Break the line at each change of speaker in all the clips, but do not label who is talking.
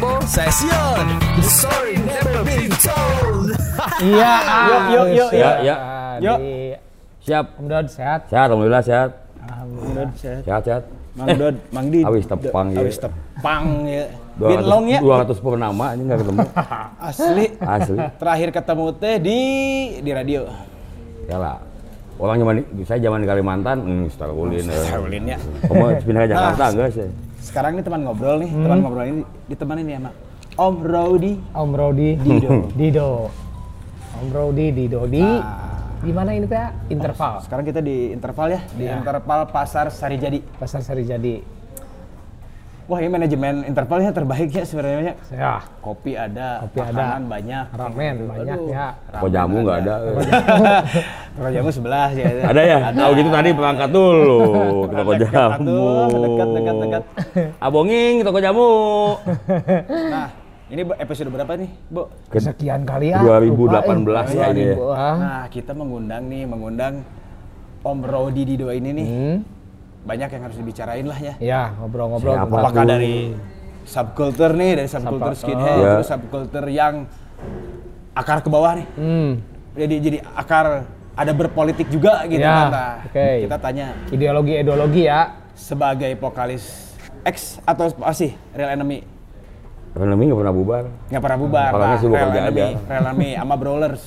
Sound of Blue. Saya Jebo. Saya Sion. The story never been told.
Iya.
Yuk, yuk, yuk,
Ya, ya.
Yuk.
Siap.
Kemudian sehat.
Sehat, alhamdulillah sehat.
Alhamdulillah sehat.
Sehat, sehat.
Mang Dod, Mang Did.
Awis tepang, ya.
Awis tepang ya. Bin long ya.
200 purnama ini nggak ketemu.
Asli.
Asli.
Terakhir ketemu teh di di radio.
Ya lah. Orang zaman saya zaman di Kalimantan, hmm, Star Ulin.
Sarulin ya.
Kamu pindah ke Jakarta
Nah,
enggak sih?
Sekarang ini teman ngobrol nih, teman ngobrol ini ditemani nih sama Om Rodi.
Om Rodi
Dido.
Dido. Om Rodi Dido di
Ah.
di mana ini Pak? Interval.
Sekarang kita di interval ya, di
Iya.
interval Pasar Sarijadi.
Pasar Sari Jadi.
Wah, ini manajemen intervalnya terbaik ya sebenarnya.
Ya.
Kopi ada,
Kopi ada.
makanan banyak,
Ramen banyak ya.
Kok jamu nggak ada?
Kalau jamu sebelah ya.
Ada ya? Oh gitu tadi perangkat dulu. Ke toko jamu.
dekat, dekat, dekat.
Abonging toko jamu.
Nah, ini episode berapa nih, Bu?
Sekian kali ya.
2018 ya ini ya.
Ah.
Nah, kita mengundang nih, mengundang Om Rodi Dido ini nih.
Hmm.
Banyak yang harus dibicarain lah ya.
Ya, ngobrol-ngobrol.
Apakah dari subculture nih, dari subculture
Sub-
skinhead,
oh.
terus subculture yang akar ke bawah nih.
Hmm.
Jadi jadi akar ada berpolitik juga gitu
Ya,
kan. Nah,
oke.
Kita tanya
Ideologi-ideologi ya.
sebagai vokalis X atau apa sih Real Enemy?
Ekonomi nggak pernah bubar.
Nggak pernah bubar.
Orangnya
Nah, Real Enemy. Real Enemy sama Brawlers.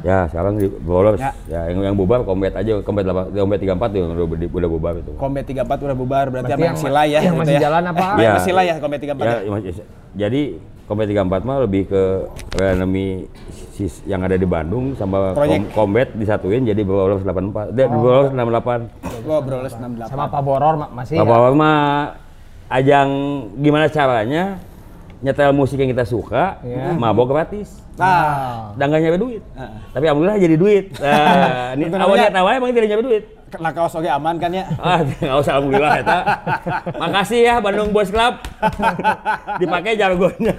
Ya sekarang di bolos.
Ya.
Ya, yang yang bubar combat aja, combat 8, combat 34 tuh yang udah, udah bubar itu.
Combat 34 udah bubar, berarti,
Berarti
yang
yang
Sila ya.
yang
gitu
masih
ya.
jalan apa?
Eh,
Ya.
masih Sila ya Combat 34
Ya,
ya.
mas- jadi combat 34 mah lebih ke enemy sis yang ada di Bandung sama
Proyek.
kom- combat disatuin jadi bolos 84. Dia bolos 68.
Oh, Brawlers 68.
Sama Pak Boror ma- masih ya?
Bapak mah ajang gimana caranya nyetel musik yang kita suka,
Iya.
mabok gratis.
Nah,
Dan nggak nyampe duit.
Heeh.
Tapi alhamdulillah jadi duit. Nah, ini awalnya
namanya-
awalnya emang tidak nyampe duit.
lah kaos oke aman kan ya?
Ah, nggak usah alhamdulillah eta. Makasih ya Bandung Boys Club. Dipakai jargonnya.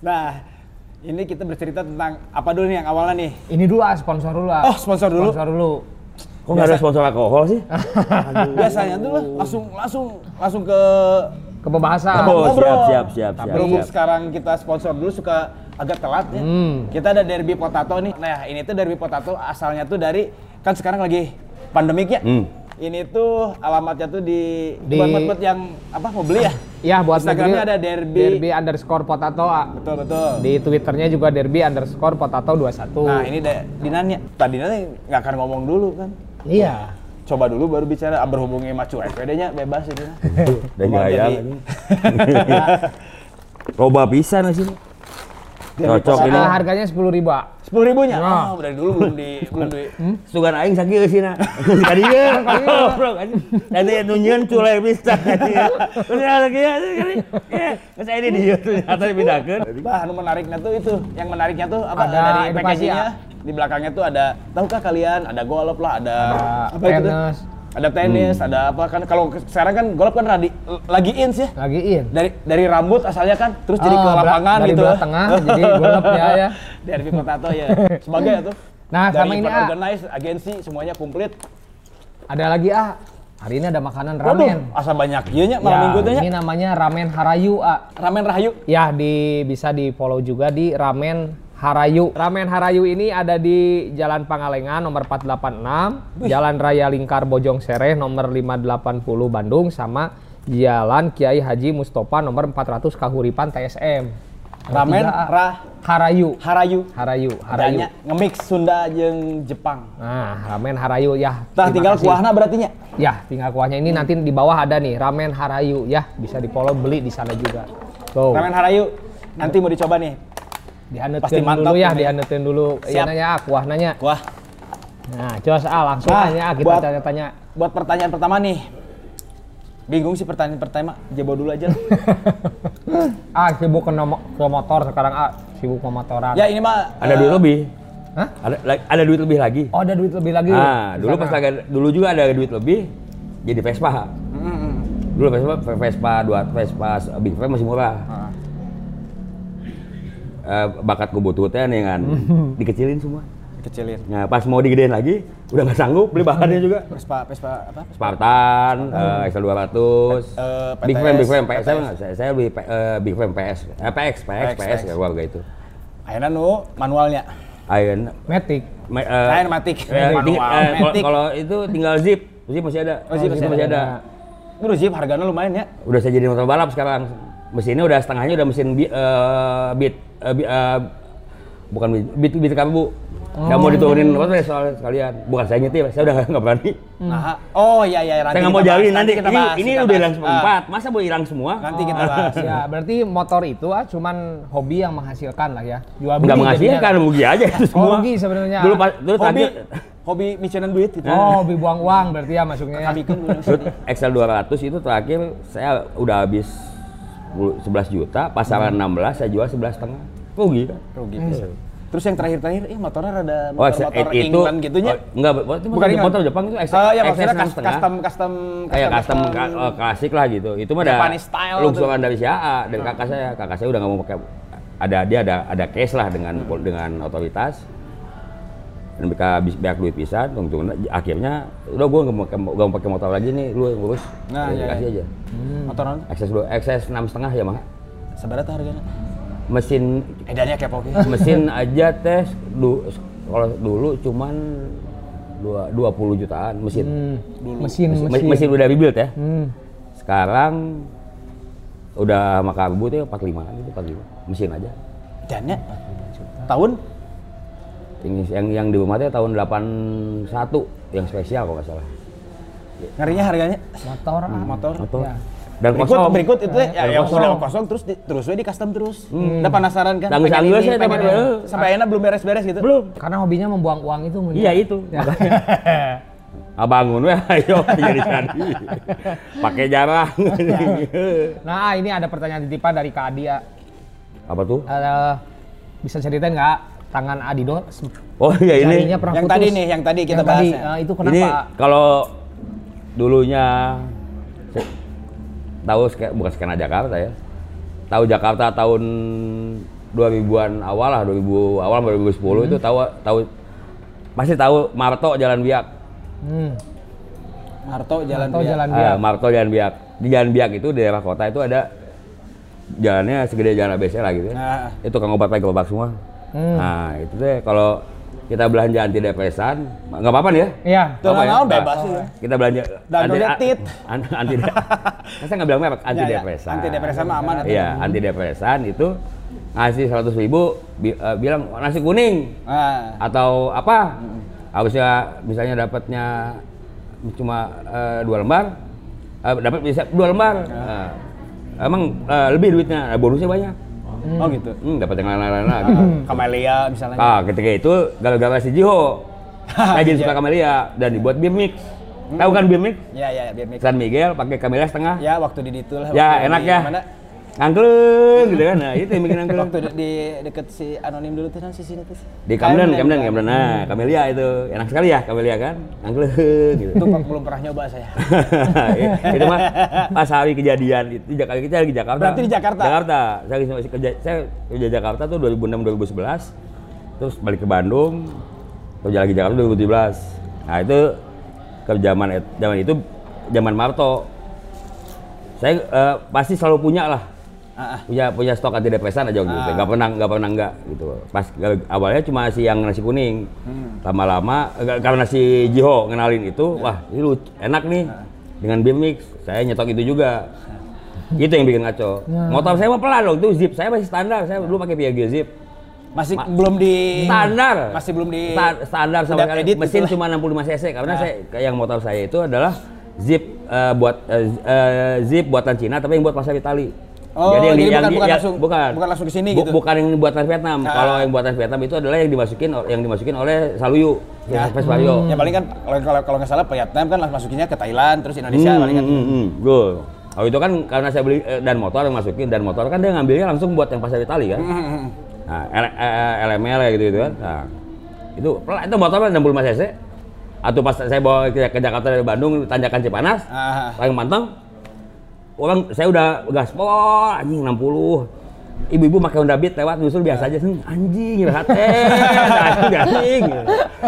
Nah, ini kita bercerita tentang apa dulu nih yang awalnya nih?
Ini dulu ah, sponsor dulu ah.
Oh, sponsor dulu?
Sponsor dulu.
Kok nggak ada sponsor alkohol sih?
Biasanya tuh lah, langsung langsung langsung ke
Ke pembahasan.
Oh,
ngobrol.
siap, siap, siap,
Tapi
siap, siap.
sekarang kita sponsor dulu suka agak telat ya.
Hmm.
Kita ada Derby Potato nih. Nah, ini tuh Derby Potato asalnya tuh dari kan sekarang lagi pandemik ya.
Hmm.
Ini tuh alamatnya tuh di,
Di-
buat buat yang apa mau beli ya?
Ya buat
Instagramnya
negeri,
ada Derby.
Derby underscore potato ah.
Betul betul.
Di twitternya juga Derby underscore potato 21.
Nah, ini Dinanya. Tadi nanti nggak akan ngomong dulu kan.
Iya.
Coba dulu baru bicara ah, berhubungi macu FPD-nya bebas itu.
Dan gaya lagi. Loba pisan sih. Cocok ini.
Nah, harganya 10 ribu.
Sepuluh ribunya?
Nah.
Oh, dari dulu belum di belum di.
Sugan aing sakieu sih na. Kadieu. Goblok anjing. Dan dia nunjieun culai pisan anjing. Terus ada kieu kali. Geus aya di dieu tuh ternyata dipindahkeun.
Bah, anu menariknya tuh itu. Yang menariknya tuh apa
Ada
dari
edukasi,
packagingnya
ya?
Di belakangnya tuh ada tahukah kalian ada golf lah, ada,
Ada
apa itu tuh? Ada tenis,
Hmm.
ada apa kan kalau sekarang kan golf kan lagi lagi ins ya.
Lagi in.
Dari dari rambut asalnya kan terus jadi
Ah,
ke
bela-
lapangan
dari
gitu.
belah tengah jadi golf ya ya.
Dari Potato ya. Sebagai ya tuh.
Nah,
dari
sama ini, ah.
organize, agensi semuanya komplit.
Ada lagi ah. Hari ini ada makanan
Waduh,
ramen.
asa banyak ieu nya malam
Ya,
minggu.
Ini namanya ramen Harayu ah.
Ramen Rahayu.
Ya, di bisa di follow juga di Ramen Harayu. Ramen Harayu ini ada di Jalan Pangalengan nomor 486, Jalan Raya Lingkar Bojong Sereh nomor 580 Bandung sama Jalan Kiai Haji Mustofa nomor 400 Kahuripan TSM.
Ramen
ah.
Rah
Harayu.
Harayu.
Harayu, Harayu.
Nge-mix Sunda jeung Jepang.
Nah, ramen Harayu ya.
Tah tinggal
kasih.
kuahna berarti nya.
Ya, tinggal kuahnya ini nanti di bawah ada nih ramen Harayu ya, bisa di follow beli di sana juga. Tuh.
Ramen Harayu. Nanti mau dicoba nih. Mantap
dulu ya,
ini.
dihaneutkeun dulu.
Siap.
Iya nanya ah, kuah nanya.
Wah,
Nah, cos ah langsung
Nah,
aja ah, kita
buat-
tanya-tanya.
buat pertanyaan pertama nih. Bingung sih pertanyaan pertama, jebo dulu aja. lah.
ah, sibuk ke, nomo- ke motor sekarang ah, sibuk ke motoran.
ya ini mah
Ada
eh,
duit lebih.
Hah?
Ada ada duit lebih lagi.
Oh, ada duit lebih lagi.
Ah, dulu pas lagi dulu juga ada duit lebih jadi Vespa.
mm, mm.
Dulu Vespa Vespa dua Vespa Big Vespa masih murah.
Ah.
Eh, bakat kubu teh nih kan dikecilin semua.
Kecilin.
Nah, pas mau digedein lagi, udah nggak sanggup beli bahannya juga.
Vespa, Vespa apa?
Spartan, eh, XL 200,
Eh,
Big
PTS,
Frame, Big Frame, PS, saya, saya, saya beli P- eh, Big Frame PS, eh, PX, PX,
PX,
PS, ya, keluarga itu.
Akhirnya nu manualnya.
Ayo,
Matic.
matik.
eh, ting-
Manual.
kalau-
Matic.
kalau itu tinggal zip, zip masih ada,
Oh, zip masih
masih
ada.
ada.
Menurut Jeep harganya lumayan ya.
Udah saya jadi motor balap sekarang. Mesinnya udah setengahnya udah mesin bi, eh, beat, eh, bi- eh, bukan beat, beat, beat karbu. Nggak mau diturunin motor ya soal sekalian. Bukan saya nyetir, saya udah nggak berani.
Nah, oh iya iya
Hmm.
nanti
saya nggak mau jalin nanti.
kita
Ini,
bahas,
ini
kita
udah
bahas.
hilang
Ah,
seperempat. Masa mau hilang semua?
Nanti kita bahas.
Ya, berarti motor itu ah cuman hobi yang menghasilkan lah ya. Jual beli
Nggak menghasilkan, rugi aja itu
Oh,
semua.
rugi sebenarnya.
Dulu pas dulu
hobi hobi micenan duit itu.
Oh, hobi buang uang berarti ya masuknya ya.
Kan
XL 200 itu terakhir saya udah habis 11 juta, pasaran 16 saya jual 11 setengah. Rugi kan?
rugi. Terus yang terakhir-terakhir, ih motornya rada
Oh,
motor-motor
itu
England gitunya.
oh, enggak, itu
Bukan
bukan
England.
motor Jepang itu
Oh iya maksudnya
XS
kas-
6,5.
custom custom
kayak custom ka- oh, klasik lah gitu. Itu mah ada lungsuran dari si AA dan kakak saya. Kakak saya udah nggak mau pakai ada dia ada ada case lah dengan pol- dengan otoritas dan mereka habis banyak duit pisan untung akhirnya udah gue nggak mau pakai nggak mau pakai motor lagi nih lu yang ngurus
Nah,
Ya,
iya,
kasih
iya.
aja.
Motoran
XS dua XS enam setengah ya mah
seberapa harganya?
mesin
Edannya kayak oke.
mesin aja tes. Du, kalau dulu cuman dua dua puluh jutaan mesin.
Mesin,
mesin,
mesin.
mesin udah rebuild ya.
Hmm.
sekarang udah sama karbu tuh 45 kan gitu 45 mesin aja.
Edannya? Tahun
yang yang, yang di rumah tuh tahun 81 yang spesial kalau nggak salah
ngarinya harganya
Motor ah.
motor.
motor
Ya.
dan
Berikut,
kosong
berikut itu ya,
Dan
yang
kosong.
udah kosong terus di, terus di custom terus. Udah penasaran kan?
Tanggus
pengen
anggus
ini,
ya,
pengen
teman.
ini. Sampai enak belum beres-beres gitu.
belum
Karena hobinya membuang uang itu mungkin.
iya itu Abangun weh, ayo jadi jadi. Pakai jarang.
Nah, ini ada pertanyaan titipan dari Kak Adi ya.
Apa tuh?
Eh, bisa ceritain nggak tangan Adido
Oh iya ini.
Yang
putus?
tadi nih, yang tadi kita
Yang tadi,
bahas ya.
eh, itu
Ini
kenapa?
kalau dulunya tahu bukan skena Jakarta ya. Tahu Jakarta tahun 2000-an awal lah, 2000 awal 2010 itu tahu tahu pasti tahu Marto Jalan Biak.
Hmm.
Marto Jalan
Atau
Biak.
jalan
Ah,
biak.
Marto Jalan Biak. Di Jalan Biak itu di daerah kota itu ada jalannya segede jalan ABC lah gitu ya.
Nah.
Itu kang obat pakai gerobak semua.
Hmm.
Nah, itu deh kalau kita belanja anti depresan, nggak apa-apa nih ya.
Iya.
Tuh
Apa ya? Nah,
bebas ya.
Kita belanja
Dan donetit.
anti anti Masa nggak bilang merek anti depresan.
Anti depresan mah aman.
Iya, anti depresan itu ngasih 100 ribu bi- eh, bilang nasi kuning
Nah,
atau apa harusnya misalnya dapatnya cuma eh, dua lembar eh, dapat bisa dua lembar Nah, emang eh, lebih duitnya nah, bonusnya banyak
oh gitu.
hmm, dapat yang lain-lain lagi
Kamelia misalnya.
ah ketika itu gara-gara si Jiho saya jadi suka Camellia dan dibuat beer mix tahu kan beer mix
Ya ya biar mix.
San Miguel pakai Camellia setengah
Ya waktu di itu lah.
ya enak
di
ya
Mana?
Angklung gitu kan nah itu yang bikin angklung
Waktu di, di deket si anonim dulu tuh kan si sini tuh.
di Camden Camden Camden nah Camellia itu enak sekali ya Camellia kan angklung gitu
Itu kok belum pernah nyoba saya.
itu mah pas hari kejadian itu Jakarta kita lagi Jakarta.
Berarti di Jakarta?
Jakarta. Saya lagi masih kerja saya kerja Jakarta tuh 2006 2011. Terus balik ke Bandung. Kerja lagi Jakarta 2017. Nah, itu ke zaman zaman itu zaman Marto. Saya eh, pasti selalu punya lah.
Ah, ah.
Punya punya stok anti depresan aja gitu. Enggak pernah enggak pernah enggak gitu. Pas awalnya cuma si yang nasi kuning. Lama-lama eh, karena si Jiho ngenalin itu, wah, ini lucu, enak nih. Dengan beer mix, saya nyetok itu juga. itu yang bikin ngaco. Motor saya mah pelan loh, itu zip. Saya masih standar. Saya dulu pakai Piaggio zip.
Masih belum di
Standar.
Masih belum di
Sta- standar sama sekali.
edit
Mesin
gitu
cuma 65 cc karena saya yang motor saya itu adalah zip eh, buat eh, eh, zip buatan Cina tapi yang buat pasar Itali.
Oh, jadi
di-
bukan-
di-
bukan
ya,
langsung-
bukan
bukan langsung ke sini
Bu-
gitu?
Bukan yang buatan Vietnam.
Ah.
Kalau yang buatan Vietnam itu adalah yang dimasukin yang dimasukin oleh Saluyu,
Ya.
Vespario.
Ya paling kan kalau kalau kalau nggak salah Vietnam kan langsung masukinnya ke Thailand terus Indonesia
Hmm,
paling kan.
hmm, hmm, betul. Oh itu kan karena saya beli eh, dan motor yang masukin dan motor kan dia ngambilnya langsung buat yang pasar Itali kan.
Hmm, hmm, hmm.
Nah, L- eh, LML ya gitu, gitu kan. Nah, itu itu motornya 65 cc. Atau pas saya bawa ke, ke Jakarta dari Bandung tanjakan Cipanas,
Ah.
paling manteng. Orang saya udah gaspol anjing 60. ibu-ibu pakai Honda Beat lewat nyusul biasa aja sih anjing rahat teh anjing anjing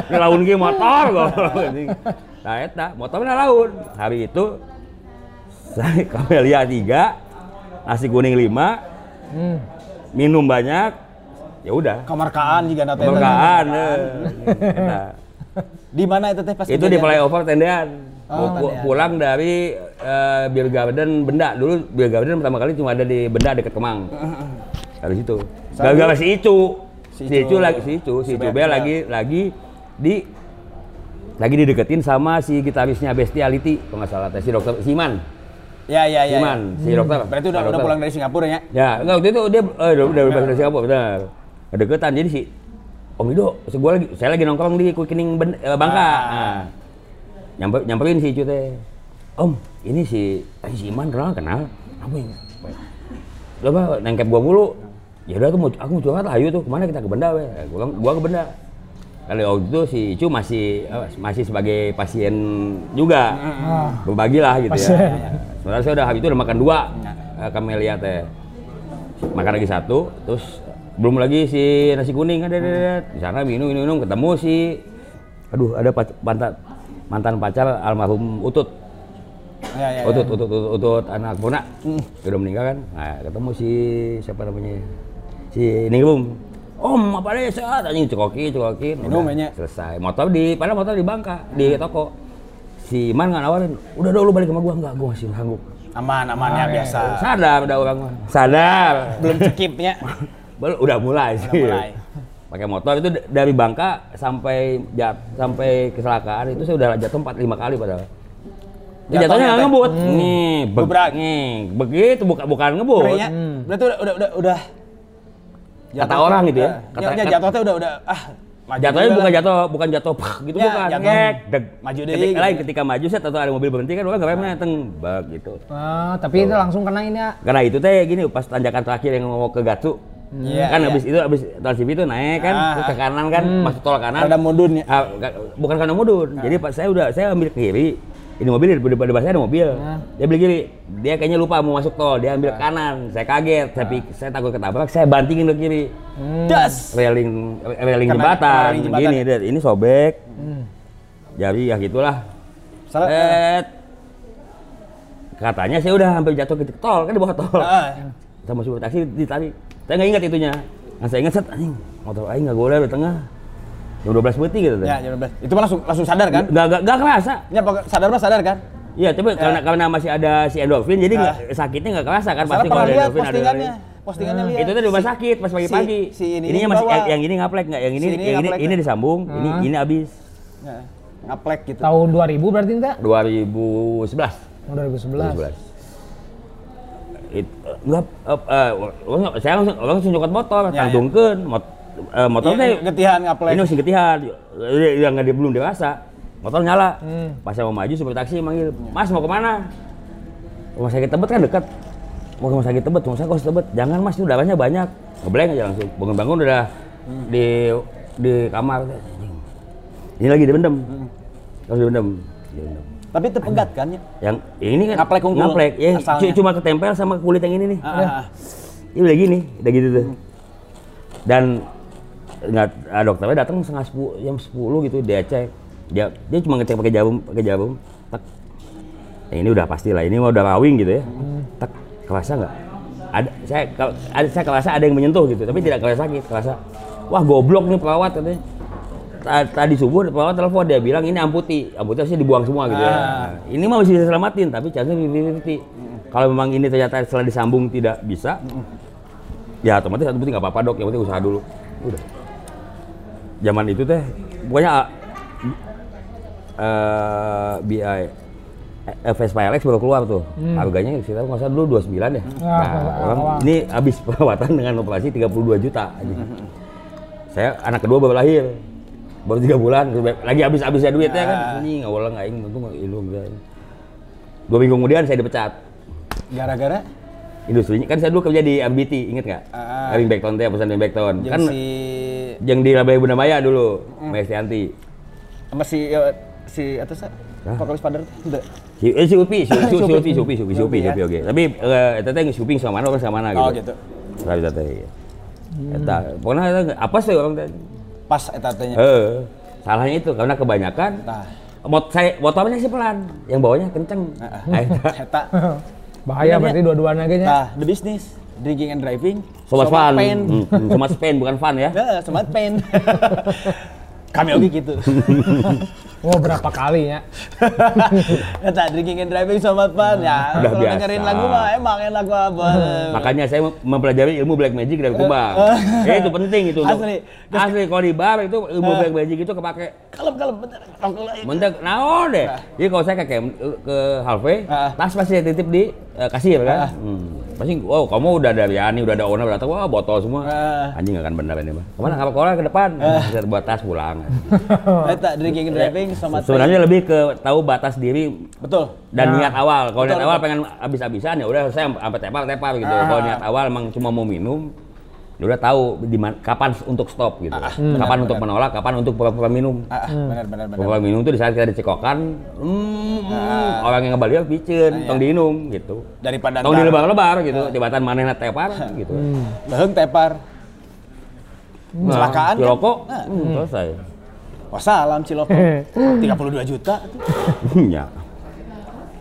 ngelaun ge motor anjing nah eta motornya laun hari itu saya kamelia tiga nasi kuning lima
Hmm.
minum banyak ya udah
Kamarkaan juga na teh.
keberkahan eh. Eta.
Di mana itu teh pas
itu di flyover tendean
Oh, tendean.
pulang dari eh, Beer Garden Benda dulu Beer Garden pertama kali cuma ada di Benda dekat Kemang dari situ gara-gara si Icu
Si
si
Icu.
Icu lagi si Icu si Icu
Sebel-
Bel lagi lagi di lagi dideketin sama si gitarisnya Bestiality kalau nggak salah si dokter Siman
Ya ya ya.
Siman
ya.
si dokter
Berarti udah
Pak
udah
dokter.
pulang dari Singapura ya?
Ya, enggak waktu itu dia eh, udah udah bebas dari Singapura, benar. Deketan jadi si Om Ido, si gua lagi saya lagi nongkrong di Quickening Ben- eh, Bangka.
Ah.
Nah, nyamper, nyamperin si Icu teh. Om, ini si eh, si Iman kenal kenal. Apa ini? Lo apa nengkep gua mulu. Ya udah tuh mau aku mau curhat lah, ayo tuh ke mana kita ke Benda we. Eh, Gua, gua ke Benda. Kali waktu itu si Icu masih masih sebagai pasien juga. Berbagi lah gitu ya. Sebenarnya saya udah habis itu udah makan dua. Eh, Kamelia teh makan lagi satu, terus belum lagi si nasi kuning ada, di sana minum minum minum ketemu si, aduh ada pac- mantan pacar almarhum Utut,
Ya ya.
Utut, Utut, Utut, Utut, anak Puna, Dia udah meninggal kan, nah ketemu si siapa namanya, si Ningrum, Om apa deh saat anjing cekoki cekoki,
Minum ya.
selesai, motor di, padahal motor di Bangka di toko, si Iman nggak nawarin, udah dong lu balik sama gua. Nggak, gua masih sanggup,
Aman aman ya biasa.
sadar udah orang mah, sadar,
Belum cekipnya.
Udah mulai sih.
Udah mulai.
Pakai motor itu dari Bangka sampai jat, sampai kecelakaan itu saya udah jatuh 4 5 kali padahal.
Jatuhnya
Ini jatuhnya nggak ngebut. Nih, be- nih, begitu bukan bukan ngebut.
Kayaknya berarti udah udah udah udah
Kata orang gitu ya.
Kata,
Kata-
ya, jatuh teh udah udah ah maju
Jatuhnya bukan
lah.
jatuh, bukan jatuh pak gitu
Ya,
bukan.
jatuh.
Ngek, deg.
Maju deh,
Ketika,
gitu.
lain ketika maju set atau ada mobil berhenti kan orang nggak pernah teng bak gitu.
Ah, tapi itu langsung kena ini ya.
Karena itu teh gini pas tanjakan terakhir yang mau ke Gatsu.
Iya,
kan
iya.
habis itu habis tol CV itu naik kan
Ah,
terus ke kanan kan masuk tol kanan.
Rada mudun ya.
Ah, bukan karena mudun.
Ah.
Jadi pas saya udah saya ambil ke kiri. Ini mobil di depan saya ada mobil.
Ah.
Dia beli kiri. Dia kayaknya lupa mau masuk tol. Dia ambil kanan. Saya kaget. Saya pik- saya takut ketabrak. Saya bantingin ke kiri.
Das.
Railing railing jembatan.
railing jembatan.
Gini deh. Ini sobek. Jadi ya gitulah.
Salah.
Eh, katanya saya udah hampir jatuh ke tol kan di bawah tol.
Ah,
Sama supir taksi ditarik. Saya nggak ingat itunya. Nah, saya ingat set anjing motor aing nggak boleh di tengah. Jam 12 menit gitu teh.
ya jam 12. Itu mah langsung langsung sadar kan?
Nggak nggak nggak kerasa.
Ya sadar mah sadar kan?
Iya, tapi karena karena masih ada si endorfin, jadi nggak
Ah.
sakitnya nggak kerasa kan pasti kalau ada endorfin ada.
postingannya. Postingannya lihat.
Itu tuh di rumah sakit pas pagi-pagi.
Si- si ini
Ininya masih
bawah.
yang, yang ini ngaplek nggak? Yang ini
Si ini
yang ini ini
ya?
disambung, ini
Ah.
ini habis.
Ya, ngaplek gitu.
Tahun 2000 berarti enggak?
2011.
Oh, 2011.
2011. It, eh, eh, orang- saya langsung langsung nyokot motor,
Ya, ya.
tangtungkeun, mot, eh, motor teh
getihan ngaplek.
ini masih ketihan, yang nggak dia belum dewasa, motor nyala.
Hmm.
Pas saya mau maju, supir taksi manggil, Mas mau ke mana? Rumah sakit Tebet kan dekat. Mau ke rumah sakit Tebet, rumah sakit Tebet. Jangan mas, itu darahnya banyak. Ngebleng aja langsung. Bangun-bangun udah di di kamar. Ini lagi dibendem. Terus dibendem. Dibendem.
Tapi terpegat kan ya?
Yang ini kan
Ngaplek unggul
Ngaplek, ya.
asalnya.
Cuma ketempel sama kulit yang ini nih.
Ah, ah,
Ini udah gini, udah gitu tuh. Dan nggak ah, dokternya datang setengah sepuluh, jam 10 gitu dia cek. Dia dia cuma ngecek pakai jarum, pakai jarum. Tak. Ya, ini udah pasti lah, ini udah rawing gitu ya. Tak, kerasa nggak? Ada saya kalau ada saya kerasa ada yang menyentuh gitu, tapi tidak kerasa sakit, kerasa. Wah goblok nih perawat katanya. Ta- Tadi subuh perawat telepon dia bilang ini amputi, amputi harusnya dibuang semua gitu ya.
Ah.
Nah, ini mah masih bisa selamatin, tapi jangan 50 Kalau memang ini ternyata setelah disambung tidak bisa, ya otomatis satu penting nggak apa-apa dok, yang penting usaha dulu. Udah. Zaman itu teh, pokoknya eh BI eh, Vespa LX baru keluar tuh. Harganya sekitar nggak salah dulu 29 ya.
Wah,
Nah, orang
wah.
ini habis perawatan dengan operasi 32 juta. anjing. Saya anak kedua baru lahir. Baru tiga bulan, lagi habis-habisnya duitnya kan. Ini nggak ulang aing untung ilmu enggak. Dua minggu kemudian saya dipecat.
Gara-gara
Industrinya kan saya dulu kerja di MBT, inget nggak?
Ah.
Ring Backton teh, pesan Ring Backton.
yang
Kan
si
yang di Labaya Bunda Maya dulu, Mbak Estianti.
sama si ya, si atas
Hah?
vokalis. Henteu.
Si, eh, si Upi, si, si, si,
Supi.
Upi, si Upi, si Upi, si Upi, si Upi, oke. Tapi eh, itu teh Suping sama mana, orang sama mana
Oh
gitu.
gitu.
Sabita teh. Eta, pokoknya eta nggak- apa sih orang teh?
Pas eta teh nya.
Eh, salahnya itu karena kebanyakan
Tah.
mot saya motornya sih pelan, yang bawahnya kenceng. Ah, eta.
Bahaya
Bener,
berarti
ya?
dua-duanya nya.
Tah, the business, drinking and driving.
Sobat fun,
pain.
Hmm, hmm, sobat Spain bukan fun ya.
Nah, sobat pain. Kami oke gitu.
Oh berapa kali ya?
Eta drinking and driving sobat fun ya.
Udah
Kalau dengerin lagu mah emang enak banget.
Makanya saya mem- mempelajari ilmu black magic dari Kubang. Eh, itu penting itu. untuk-
Asli.
Asli kalau di bar itu ilmu black magic itu kepake.
Kalem kalem lagi.
Mentek naon deh. Jadi kalau saya ke ke halfway,
Ah.
tas pasti saya titip di eh, kasir kan. Hmm. Pasti, wow kamu udah dari Yani, udah ada owner datang, wah botol semua.
Ah.
Anjing akan benar ini mah. Ke mana? Kapal kolam ke depan. Saya buat tas pulang.
Eta drinking and driving sobat
Sebenarnya lebih ke tahu batas diri
betul.
dan
Nah.
niat awal. Kalau niat awal
betul.
pengen habis-habisan ya udah saya sampai tepar-tepar gitu.
Ah.
Kalau niat awal emang cuma mau minum, ya udah tahu di mana kapan untuk stop gitu.
Ah,
kapan
benar,
untuk
benar.
menolak, kapan untuk pura-pura minum.
Ah, ah, benar benar benar.
Pura-pura minum tuh di saat kita dicekokan, hmm,
Ah.
orang yang ngebalik piceun,
Ah,
tong
iya.
diinum gitu.
Daripada
Tong
ntar-
dilebar-lebar gitu, tibatan manehna tepar gitu.
Leheung tepar. Kecelakaan kan?
Ciloko,
Nah.
hmm, selesai.
Wassalam Ciloko. 32 juta
Ya,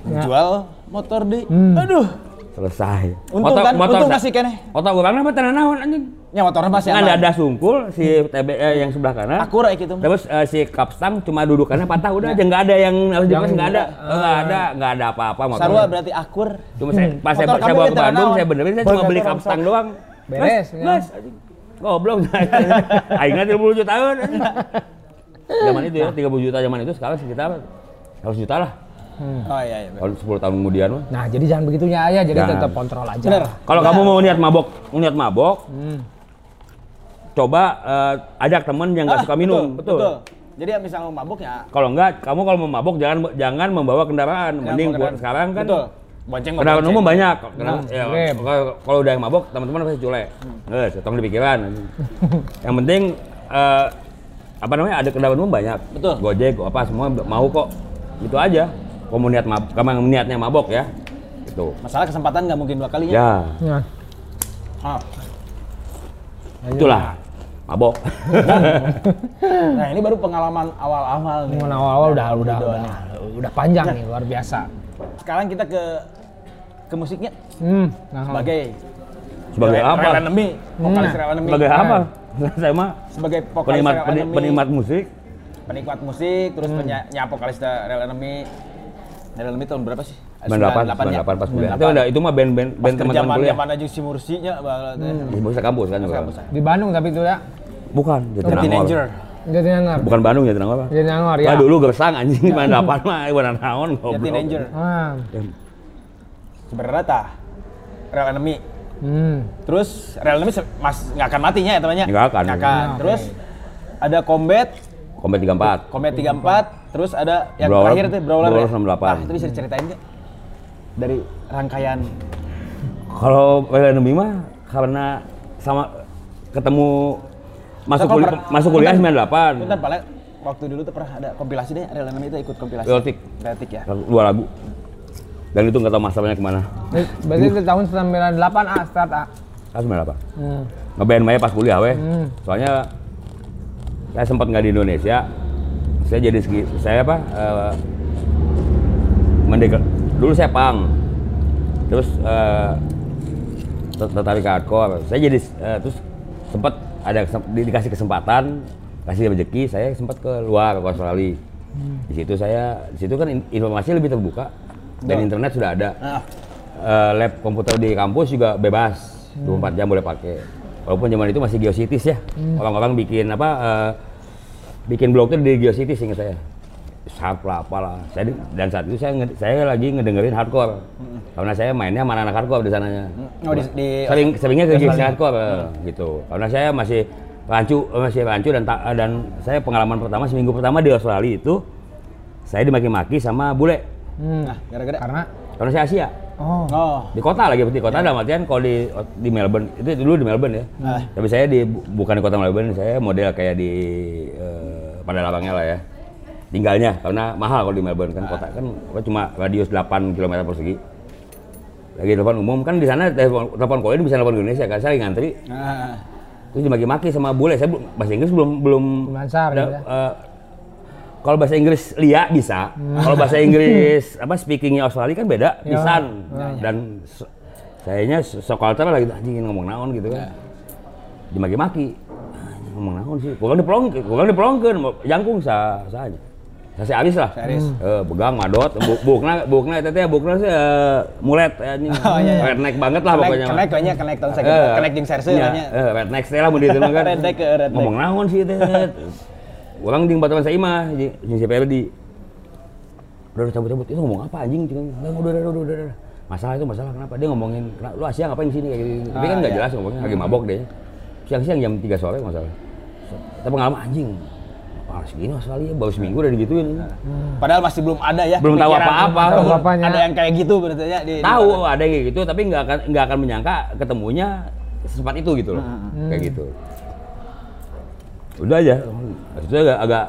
Ya.
jual motor di.
Hmm.
Aduh.
Selesai.
Untung kan, untung
sa-
masih keneh.
Otak urang mah tenan naon anjing.
Ya motornya masih
Kan
aman.
ada sungkul si TB eh, yang sebelah kanan.
Aku rek gitu.
Terus eh, si kapstang cuma dudukannya patah udah aja nggak ada yang harus
Yang-
dilepas nggak ada nggak ada nggak ada apa-apa motor.
Sarua berarti akur.
Cuma saya pas saya,
Motor
saya bawa ke Bandung saya benerin saya cuma
Motor
beli kapstang doang.
Beres,
Mas,
ya.
goblok. Aingnya 30 juta tahun. Zaman itu ya 30 juta zaman itu sekarang sekitar 100 juta lah.
Oh iya iya.
Kalau 10 tahun kemudian mah.
Nah jadi jangan begitunya ya, jadi
Jangan.
tetap kontrol aja.
Bener.
Kalau kamu mau niat mabok, niat mabok,
Hmm.
coba eh, ajak temen yang nggak
Ah,
suka minum, betul.
Jadi ya misalnya mau mabuk ya.
Kalau enggak, kamu kalau mau mabok jangan jangan membawa kendaraan.
jangan
Mending buat sekarang kan
Betul. Bonceng
kendaraan
bonceng.
umum banyak. Kendaraan,
Nah,
ya, kalau, udah yang mabok, teman-teman pasti culek. Eh, setong di pikiran. yang penting eh, apa namanya ada kendaraan umum banyak.
Betul.
Gojek, apa semua mau kok. Itu aja. Kamu niat mabok, kamu niatnya mabok ya. Itu.
Masalah kesempatan nggak mungkin dua kali ya.
Ya,
Nah,
Ah.
itulah mabok.
Nah ini baru pengalaman awal-awal nih.
Pengalaman awal-awal udah udah
Udah.
udah, udah panjang nih luar biasa.
Sekarang kita ke ke musiknya
Hmm, nah,
sebagai
Sebagai apa?
Vokalis
Hmm.
Real Enemy.
Sebagai apa? Saya mah
Sebagai vokalis
penikmat penikmat musik.
penikmat musik, terus
Hmm.
penyanyi vokalis Real Real Enemy tahun berapa sih?
98,
98
98 pas kuliah. Itu
98.
ada itu mah band-band band teman-teman
zaman
kuliah.
zaman aja si Mursinya banget.
Di Bursa kampus kan juga.
Kampus.
di Bandung tapi itu ya.
Bukan, Jatinangor.
Teenager.
Nangor.
Bukan Bandung Jatinangor. Pak.
Jadi nangor ya.
Lah dulu gersang anjing main delapan mah ibarat naon
The
goblok.
Teenager.
Ah.
Sebenarnya tah Real Enemy.
Hmm.
Terus Real Enemy mas nggak akan matinya ya temannya?
Nggak akan.
Nggak akan.
Nah,
Terus ada Combat,
Kombat 34.
Combat 34, terus ada yang
Brawler-
terakhir tuh Brawler,
Brawler
ya?
98.
Nah, itu bisa diceritain nggak? Dari rangkaian
Kalau Real Enemy mah karena sama ketemu masuk kuliah, masuk kuliah
bentar.
98.
Bentar, paling waktu dulu tuh pernah ada kompilasi deh, Real Enemy itu ikut kompilasi.
Reotik.
Reotik ya.
Dua lagu. Dan itu nggak tahu masalahnya ke mana.
Berarti itu tahun 98 ah start ah.
Ah, 98.
Hmm.
Ngeband Maya pas kuliah weh.
Hmm.
Soalnya saya sempat nggak di Indonesia. Saya jadi segi, saya apa? mendek- dulu saya pang. Terus ter- tertarik ke hardcore. Saya jadi eh, terus sempat ada di- dikasih kesempatan, kasih rezeki, saya sempat ke luar ke Australia. Di situ saya, di situ kan in- informasi lebih terbuka dan
Betul.
internet sudah ada.
Nah,
Eh, lab komputer di kampus juga bebas 24 jam boleh pakai walaupun zaman itu masih geocities ya. Orang-orang bikin apa eh, bikin blog tuh di geocities ingat saya. Sharp lah apalah. Saya di- dan saat itu saya saya lagi ngedengerin hardcore. Karena saya mainnya sama anak hardcore di sananya.
Oh, di- di-
sering seringnya ke gigs
Australia.
hardcore eh, gitu. Karena saya masih rancu masih rancu dan ta- dan saya pengalaman pertama seminggu pertama di Australia itu saya dimaki-maki sama bule.
Hmm.
nah gara-gara?
Karena?
Karena saya Asia
oh.
Oh,
di kota lagi di kota dalam artian kalau di di Melbourne itu dulu di Melbourne ya.
Ah.
tapi saya di bukan di kota Melbourne saya model kayak di eh, pada lapangnya lah ya. Tinggalnya karena mahal kalau di Melbourne kan kota kan apa, cuma radius 8 km persegi lagi telepon umum kan di sana telepon telepon call bisa telepon ke Indonesia kan? Saya ngantri.
Nah,
terus dimaki-maki sama bule saya belum- bahasa Inggris belum belum
Belum lancar
ada,
gitu ya.
eh, kalau bahasa Inggris lia bisa kalau bahasa Inggris apa speakingnya Australia kan beda
Ya.
pisan dan se- sayanya sekolter lagi anjing ngomong naon gitu kan dimaki-maki Anjing, ngomong naon sih kurang dipelong kurang dipelongkeun jangkung sa saja Saya alis lah.
Alis.
Eh, begang madot, bu, bukna bukna eta teh bukna sih eh, mulet anjing.
Oh, iya, iya.
Redneck banget lah pokoknya.
kenek kayaknya kenek tahun saya
Eh,
kenek jeung serse
iya,
nya.
eh, redneck teh lah mun dieu mah kan.
Redneck ke redneck.
Ngomong naon sih teh. Orang jeung baturan saya mah jeung jeung si Ferdi. Udah udah, cabut-cabut itu ngomong apa anjing? Cuma udah udah udah udah. udah. Masalah itu masalah kenapa? Dia ngomongin "Kenapa- lu Asia ngapain di sini kayak gitu. Tapi kan
Ah,
nggak
iya.
jelas ngomongnya lagi mabok deh. Siang-siang jam 3 sore masalah. Kita pengalaman anjing. Wah, segini Australia baru seminggu udah digituin.
Padahal masih belum ada ya.
Belum tahu apa-apa.
Ada yang kayak gitu berarti ya di di
tahu ada yang kayak gitu tapi nggak akan nggak akan menyangka ketemunya secepat itu gitu loh kayak gitu udah aja. Maksudnya agak, agak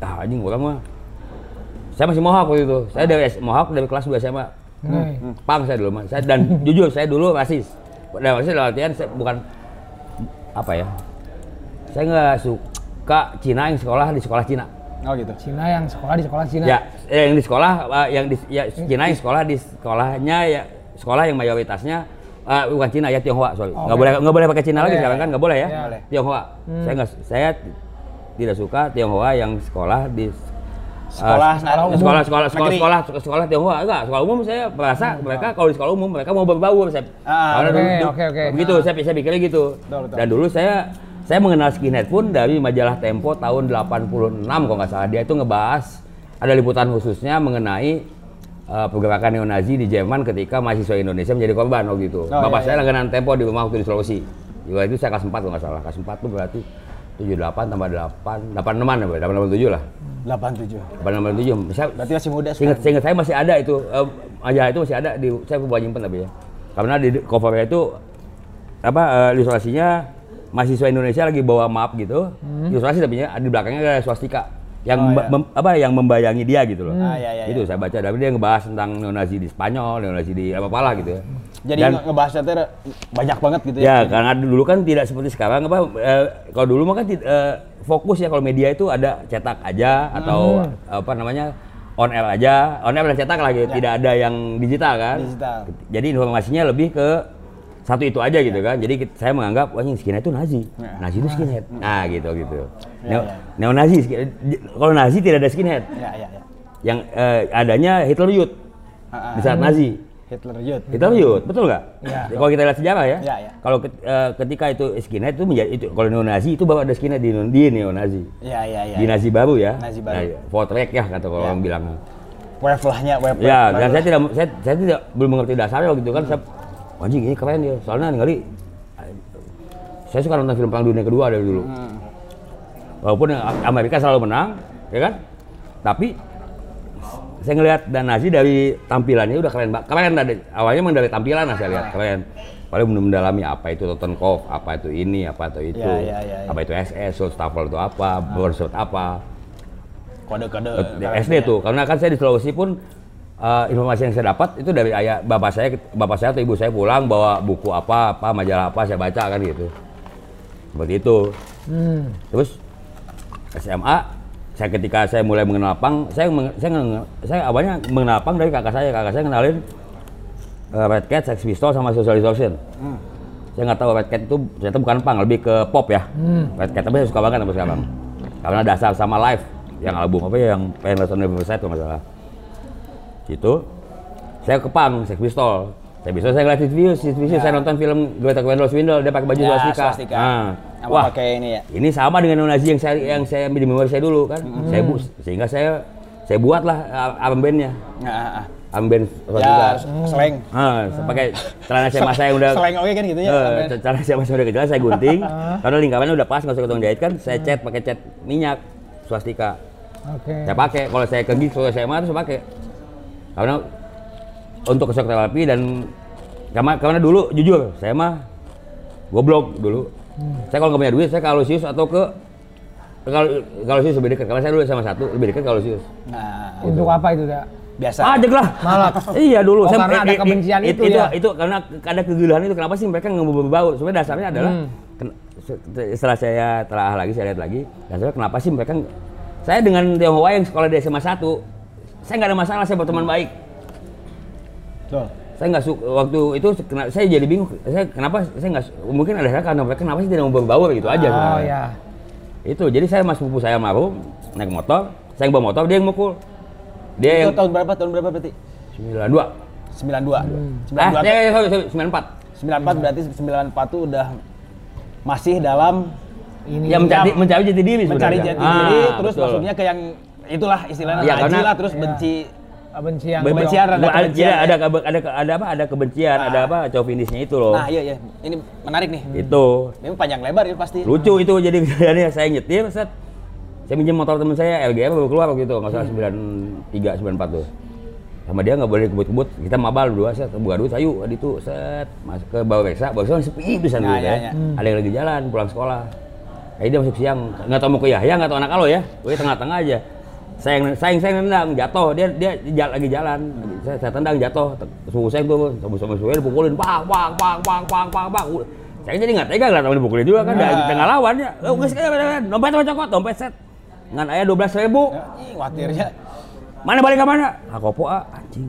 ah anjing orang mah. Saya masih mohawk waktu itu. Saya dari mohawk dari kelas 2 SMA
Hmm.
pang saya dulu mas. Saya dan jujur saya dulu rasis. Dan rasis dalam artian saya bukan apa ya saya nggak suka Cina yang sekolah di sekolah Cina.
Oh gitu.
Cina yang sekolah di sekolah Cina.
Ya, eh, yang di sekolah, eh, yang di ya, Cina yang sekolah di sekolahnya ya sekolah yang mayoritasnya eh, bukan Cina ya Tionghoa sorry. Nggak boleh nggak boleh pakai Cina lagi sekarang kan nggak boleh ya. Tionghoa. Saya nggak saya tidak suka Tionghoa yang sekolah di eh,
Sekolah umum.
sekolah sekolah sekolah sekolah sekolah, sekolah Tionghoa enggak sekolah umum saya merasa mereka kalau di sekolah umum mereka mau berbaur saya
Ah,
Karena
oke, oke, oke.
begitu saya saya pikirnya gitu
Betul, betul.
dan dulu saya saya mengenal skinhead pun dari majalah Tempo tahun 86 kalau nggak salah dia itu ngebahas ada liputan khususnya mengenai uh, pergerakan neonazi di Jerman ketika mahasiswa Indonesia menjadi korban waktu itu.
Oh,
Bapak
iya,
saya
iya.
langganan Tempo di rumah waktu di Sulawesi. Juga itu saya kelas 4 kalau nggak salah. Kelas 4 tuh berarti 78 tambah 8, 86 ya, 887 lah.
87.
887. Saya,
Berarti masih muda sekarang.
seingat saya masih ada itu eh, majalah itu masih ada di saya bawa nyimpen tapi ya. Karena di covernya itu apa eh, ilustrasinya mahasiswa Indonesia lagi bawa map gitu. Ilustrasi tapi ya, di belakangnya ada swastika yang
Hmm. Oh, iya.
mem- apa yang membayangi dia gitu loh.
Ah, iya, iya,
itu saya baca tapi dia ngebahas tentang neonazi di Spanyol, neonazi di apa apalah gitu ya.
Jadi
Dan-
nge- ngebahasnya banyak banget gitu
Ya,
ya.
karena dulu kan tidak seperti sekarang apa eh, kalau dulu mah kan eh, fokus ya kalau media itu ada cetak aja atau apa namanya on air aja, on air dan cetak lagi, tidak ada yang digital kan.
Digital.
Jadi informasinya lebih ke satu itu aja gitu kan. Jadi kit- saya menganggap wah ini skinhead itu Nazi.
Ya.
Nazi itu skinhead. Nah, gitu gitu.
Ya,
Neo,
ya.
neo Nazi kalau Nazi tidak ada skinhead.
Ya, ya, ya.
Yang eh, adanya Hitler Youth
Ah, ah.
di saat Nazi.
Hitler Youth.
Hitler Youth, betul nggak?
Iya.
Kalau kita lihat sejarah ya,
Iya, iya.
kalau eh, ketika itu skinhead itu menjadi itu kalau neo-Nazi itu baru ada skinhead di, di neo-Nazi.
Ya, ya, ya.
Di Nazi baru ya.
Nazi baru.
Nah, Vortrek ya kata kalau
Ya.
orang bilang.
Wave lahnya, wave.
Ya, dan saya tidak saya, saya tidak belum mengerti dasarnya waktu itu kan saya anjing ini keren ya. Soalnya kali saya suka nonton film Perang Dunia Kedua dari dulu.
Hmm.
Walaupun Amerika selalu menang, ya kan? Tapi saya ngelihat dan Nazi dari tampilannya udah keren banget. Keren dari awalnya memang dari tampilan lah saya lihat keren. Paling belum mendalami apa itu Totenkopf, apa itu ini, apa itu itu,
Ya, ya, ya, ya.
apa itu SS, Staffel itu apa, Borsot apa.
Kode-kode.
Di SD tuh, karena kan saya di Sulawesi pun eh, informasi yang saya dapat itu dari ayah bapak saya, bapak saya atau ibu saya pulang bawa buku apa, apa majalah apa saya baca kan gitu. Seperti itu.
Hmm.
Terus SMA, saya ketika saya mulai mengenal pang, saya meng- saya, saya awalnya mengenal pang dari kakak saya. Kakak saya kenalin eh, Red Cat, Sex Pistols sama Social Distortion. Saya nggak tahu Red Cat itu ternyata bukan pang, lebih ke pop ya. Red Cat tapi saya suka banget sampai sekarang. Karena dasar sama live yang album apa ya yang Painless on the Riverside kalau nggak salah. Situ saya ke pang, Sex Pistol. Sex Pistol saya ngeliat Vicious, Sid Vicious saya nonton film Greta Van Swindle, dia pakai baju
Ya,
swastika.
swastika.
Nah, wah,
pakai ini ya.
ini sama dengan Nazi yang saya yang saya di memori saya dulu kan. Saya bu, sehingga saya saya buatlah uh, armbandnya.
Nah, ah, ah.
Armband
Ya,
swastika.
slang.
Ah, saya pakai celana SMA saya yang udah
Slang oke kan gitu ya.
Eh, celana SMA saya udah kecil saya gunting. karena lingkarannya udah pas nggak usah ketong jahit kan. Saya cat pakai cat minyak swastika.
Oke.
Saya pakai kalau saya ke gigs waktu SMA tuh saya pakai. Karena untuk ke shock terapi dan karena, karena dulu jujur saya mah goblok dulu. Saya kalau nggak punya duit saya ke Alusius atau ke kalau kalau Alusius lebih dekat karena saya dulu sama satu lebih dekat ke Alusius.
Nah,
Untuk apa itu, Dak?
Biasa.
Ajak lah.
Malah.
iya dulu.
Oh, karena ada kebencian itu
itu,
ya?
itu karena ada kegilaan itu kenapa sih mereka nggak mau berbau? Sebenarnya dasarnya adalah
Hmm.
ken- setelah saya telah lagi saya lihat lagi, dasarnya kenapa sih mereka saya dengan Tionghoa yang sekolah di SMA 1 saya nggak ada masalah saya berteman baik.
Tuh.
Saya nggak suka waktu itu kena- saya jadi bingung. Saya kenapa saya nggak mungkin ada karena mereka kenapa sih tidak mau berbaur gitu aja.
Oh
sebenarnya.
ya.
Itu jadi saya mas sepupu saya maru naik motor, saya yang bawa motor dia yang mukul. Dia
Itu
yang
tahun berapa? Tahun berapa berarti?
92.
92.
Hmm.
Ah,
92.
ya, ya, sorry, sorry, 94.
94 berarti 94 tuh udah masih dalam
Ini
Ya mencari mencari jati diri
mencari
sebenarnya.
jati diri
Ah,
terus
betul.
masuknya ke yang itulah istilahnya
Iya,
haji
karena-
lah terus
Iya.
benci
benci yang
Kebencian
boyong.
ada
Ada,
kebencian ya.
ada, kebe- ada, ada apa? Ada kebencian, ada apa? Chauvinisnya itu loh.
Nah, iya iya. Ini menarik nih.
Itu
Memang panjang lebar itu pasti.
lucu itu jadi kejadiannya saya nyetir, set. Saya minjem motor temen saya LGR baru keluar waktu itu, nggak salah 93 94 tuh. Sama dia nggak boleh kebut-kebut, kita mabal berdua set, buka duit, ayo adi tuh set, masuk ke bawah reksa, bawah reksa sepi itu sana
Nah,
gitu
iya,
ya.
iya.
Ada yang lagi jalan pulang sekolah. Kayak dia masuk siang, nggak tahu mau ke Yahya, nggak tahu anak alo ya, gue tengah-tengah aja. Saya yang saya yang saya nendang jatuh, dia dia, dia lagi jalan, saya, saya tendang jatuh, suhu saya tuh, sama sama suhu dipukulin, pang pang pang pang pang pang pang. Saya jadi nggak tega lah temen dipukulin juga kan, dari tengah lawan ya. Oh, guys, dompet apa cokot, dompet set. Ngan ayah dua belas ribu,
Ih, khawatirnya.
mana balik ke mana? Ah, kopo ah, anjing.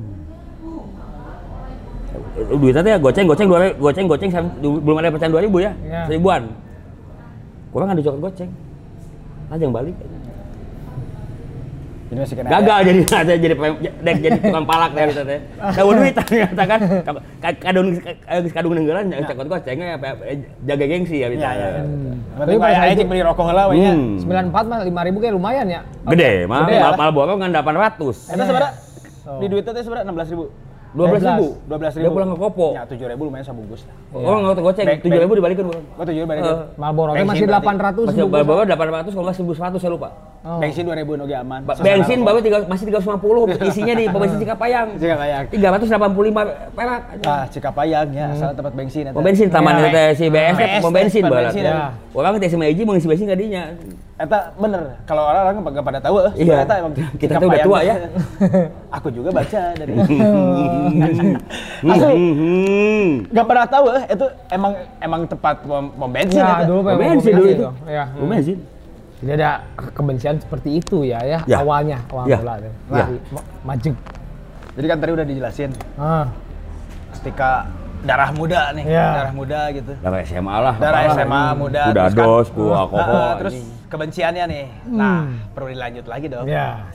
Eh, Duitnya teh goceng, goceng, dua, ribu- goceng, goceng, belum ada pecahan dua ribu ya,
Iya.
seribuan. Kurang ada cokot goceng. Ajang balik.
Jadi masih kena.
Gagal jadi ada jadi pem- dek jadi tukang palak dari teh. Tahu duit ternyata kan Ka- kadung ka- kadung nenggelan yang cokot gocengnya apa jaga gengsi ya
Iya,
gitu.
iya. iya.
Tapi
Tapi kayak
itu-
aja beli rokok heula we nya.
Hmm.
94 mah 5000 kayak lumayan ya.
Gede, mah
ya.
mal Malboro kan 800.
Eta sebenarnya
Oh.
di duitnya teh sebenarnya 16.000.
12 ribu.
12.000.
Dia pulang ke Kopo.
Ya, 7.000 lumayan sabungkus lah.
Oh, nggak goceng,
Back-
7 ribu dibalikin bukan?
Oh, 7.000 balik.
Eh.
Marlboro teh
Bensin
masih
berarti.
800
Masih
bungkus.
bawa 800 kalau nggak 1100 saya lupa.
Oh.
Bensin 2.000 oge aman.
Ba-
Sasana
Bensin bawa tiga, masih 350, isinya di bensin Cikapayang.
Cikapayang.
385 perak.
Ah, Cikapayang ya, asal tempat bensin eta.
Pom bensin taman
Ya.
teh si BS teh
BS
pom
teh,
bensin
pom
balat.
bensin,
ya.
Orang sama Iji mau ngisi bensin kadinya.
Eta bener, kalau orang-orang nggak pada tahu eh,
Iya.
eta emang
Kita tuh udah tua ya.
Aku juga baca dari
Hmm,
Asli.
hmm, hmm.
nggak pernah tahu eh, itu emang emang tempat pom, pom bensin
Ya, dulu
Pom bensin dulu itu.
Ya.
Pom bensin.
Jadi ada kebencian seperti itu ya ya,
Ya.
awalnya awal
Ya.
mula. tuh.
Ya.
Di Ma- Majeg.
Jadi kan tadi udah dijelasin
Ah,
ketika darah muda nih,
Iya.
darah muda gitu.
Darah SMA lah.
Darah. SMA muda.
Udah
terus kan-
dos, alkohol.
Ah, terus kebenciannya nih. Nah, perlu dilanjut lagi dong.
ya.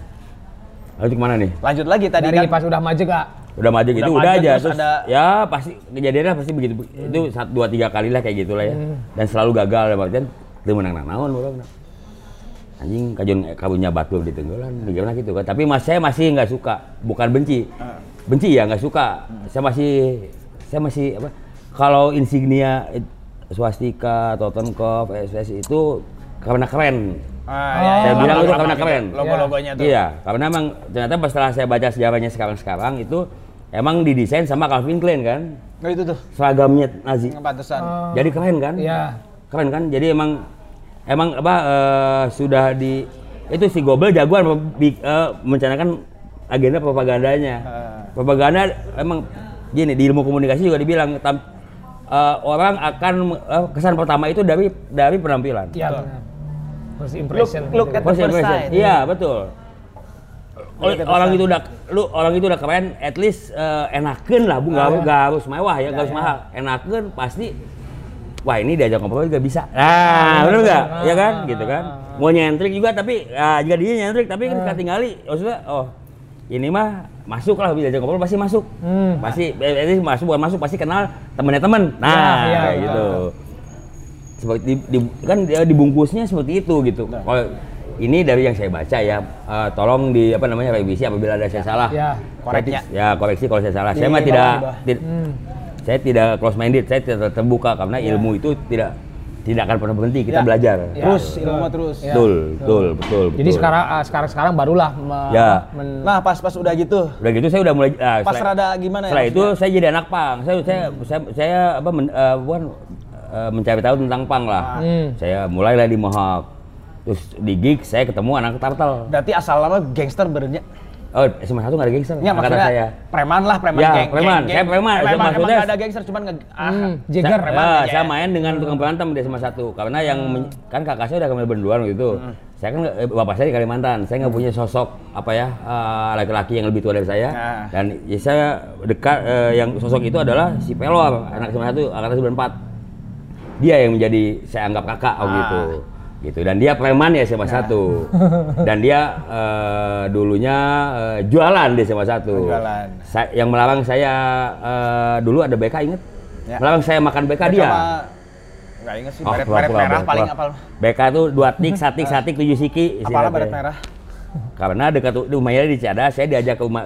Lalu ke mana nih?
Lanjut lagi tadi
Dari
kan
pas udah Majeg ah.
Udah maju gitu,
Udah
udah
maju,
aja.
terus
Terus,
ada-
ya pasti kejadiannya pasti begitu. Itu satu dua tiga kali lah kayak gitulah ya. Dan selalu gagal ya berarti itu menang naon orang. Anjing kajun kabunya batu di tenggelan, gimana gitu kan. Tapi mas saya masih nggak suka, bukan benci. Benci ya nggak suka. Saya masih saya masih apa? Kalau insignia it- swastika, Totenkopf, SS itu karena keren.
Ah,
iya,
saya
iya.
bilang itu karena keren.
Logo-logonya tuh.
Iya, karena emang ternyata pas setelah saya baca sejarahnya sekarang-sekarang itu emang didesain sama Calvin Klein kan,
Oh, itu tuh.
seragamnya Nazi.
Pantesan.
Oh.
Jadi keren kan?
Iya.
Keren kan? Jadi emang emang apa eh, sudah di itu si Gobel jagoan eh, mencanangkan agenda propagandanya.
Ah.
Propaganda emang gini di ilmu komunikasi juga dibilang tam- eh, orang akan eh, kesan pertama itu dari dari penampilan.
Iya. First impression.
look
gitu.
at-
First
first
impression. Iya, betul.
Look at
orang itu udah lu orang itu udah keren, at least eh, enakeun lah, bu nggak
Ah,
nggak harus mewah ya, nggak harus
Ya, ya.
mahal. Enakeun pasti wah ini diajak ngobrol juga bisa. Nah, benar nggak?
Ah,
Ya kan,
ah,
gitu kan.
ah,
Mau nyentrik juga tapi ah, jika dia nyentrik tapi kan tinggali, maksudnya oh ini mah masuk lah diajak ngobrol pasti masuk.
Hmm.
Pasti eh, ini masuk bukan masuk pasti kenal temennya temen. Nah,
Ya, ya,
kayak
ya.
Seperti di, di- kan dia dibungkusnya seperti itu gitu.
Nah.
Kalau ini dari yang saya baca ya, eh, tolong di apa namanya revisi apabila ada saya salah.
Ya.
Koreknya.
Saya- Ya koreksi kalau saya salah.
Di
saya mah
bawah,
tidak,
di
Hmm.
saya tidak close minded, saya tidak terbuka karena ilmu itu tidak tidak akan pernah berhenti. Kita
Ya.
belajar.
Ya.
Terus ilmu terus.
Ya.
Betul, betul, betul,
Jadi
betul.
sekarang ah, sekarang sekarang barulah me-
Ya.
men-
Nah, pas-pas udah gitu,
Udah gitu saya udah mulai ah,
pas
setelah-
rada gimana ya?
Setelah itu
maksudnya?
saya jadi anak pang. Saya saya saya, saya apa men, eh, bukan eh, mencari tahu tentang pang lah.
Hmm.
Saya mulailah di Mohawk. Terus di gig saya ketemu anak Tartel.
berarti asal lama gangster berenya.
Oh, SMA 1 nggak ada gangster.
Ya, maksudnya
saya.
preman lah, preman
Ya,
geng.
preman.
geng,
Saya
geng.
preman. Itu
Preman, emang
maksudnya-
nggak ada gangster, cuman nge ah,
Hmm, Jagger.
Saya,
preman
ah,
aja
saya
ya.
main dengan tukang berantem di SMA 1 karena yang men- kan kakak saya udah ke Melbourne duluan gitu. Saya kan eh, bapak saya di Kalimantan. Saya nggak punya sosok apa ya eh, laki-laki yang lebih tua dari saya.
Nah.
Dan ya saya dekat eh, yang sosok itu adalah si Pelor, anak SMA 1 angkatan 94. Dia yang menjadi saya anggap kakak oh,
Ah.
gitu. Gitu dan dia preman ya SMA 1. Dan dia eh, dulunya eh, jualan di SMA 1.
Jualan.
Sa- yang melarang saya eh, dulu ada BK inget?
Ya.
Melarang saya makan BK dia.
Cuma nggak inget sih,
Oh,
baret, baret merah paling apal.
BK tuh dua tik, satik, satik, tujuh siki.
Apalah baret merah?
Karena dekat rumahnya di Ciadas, saya diajak ke rumah.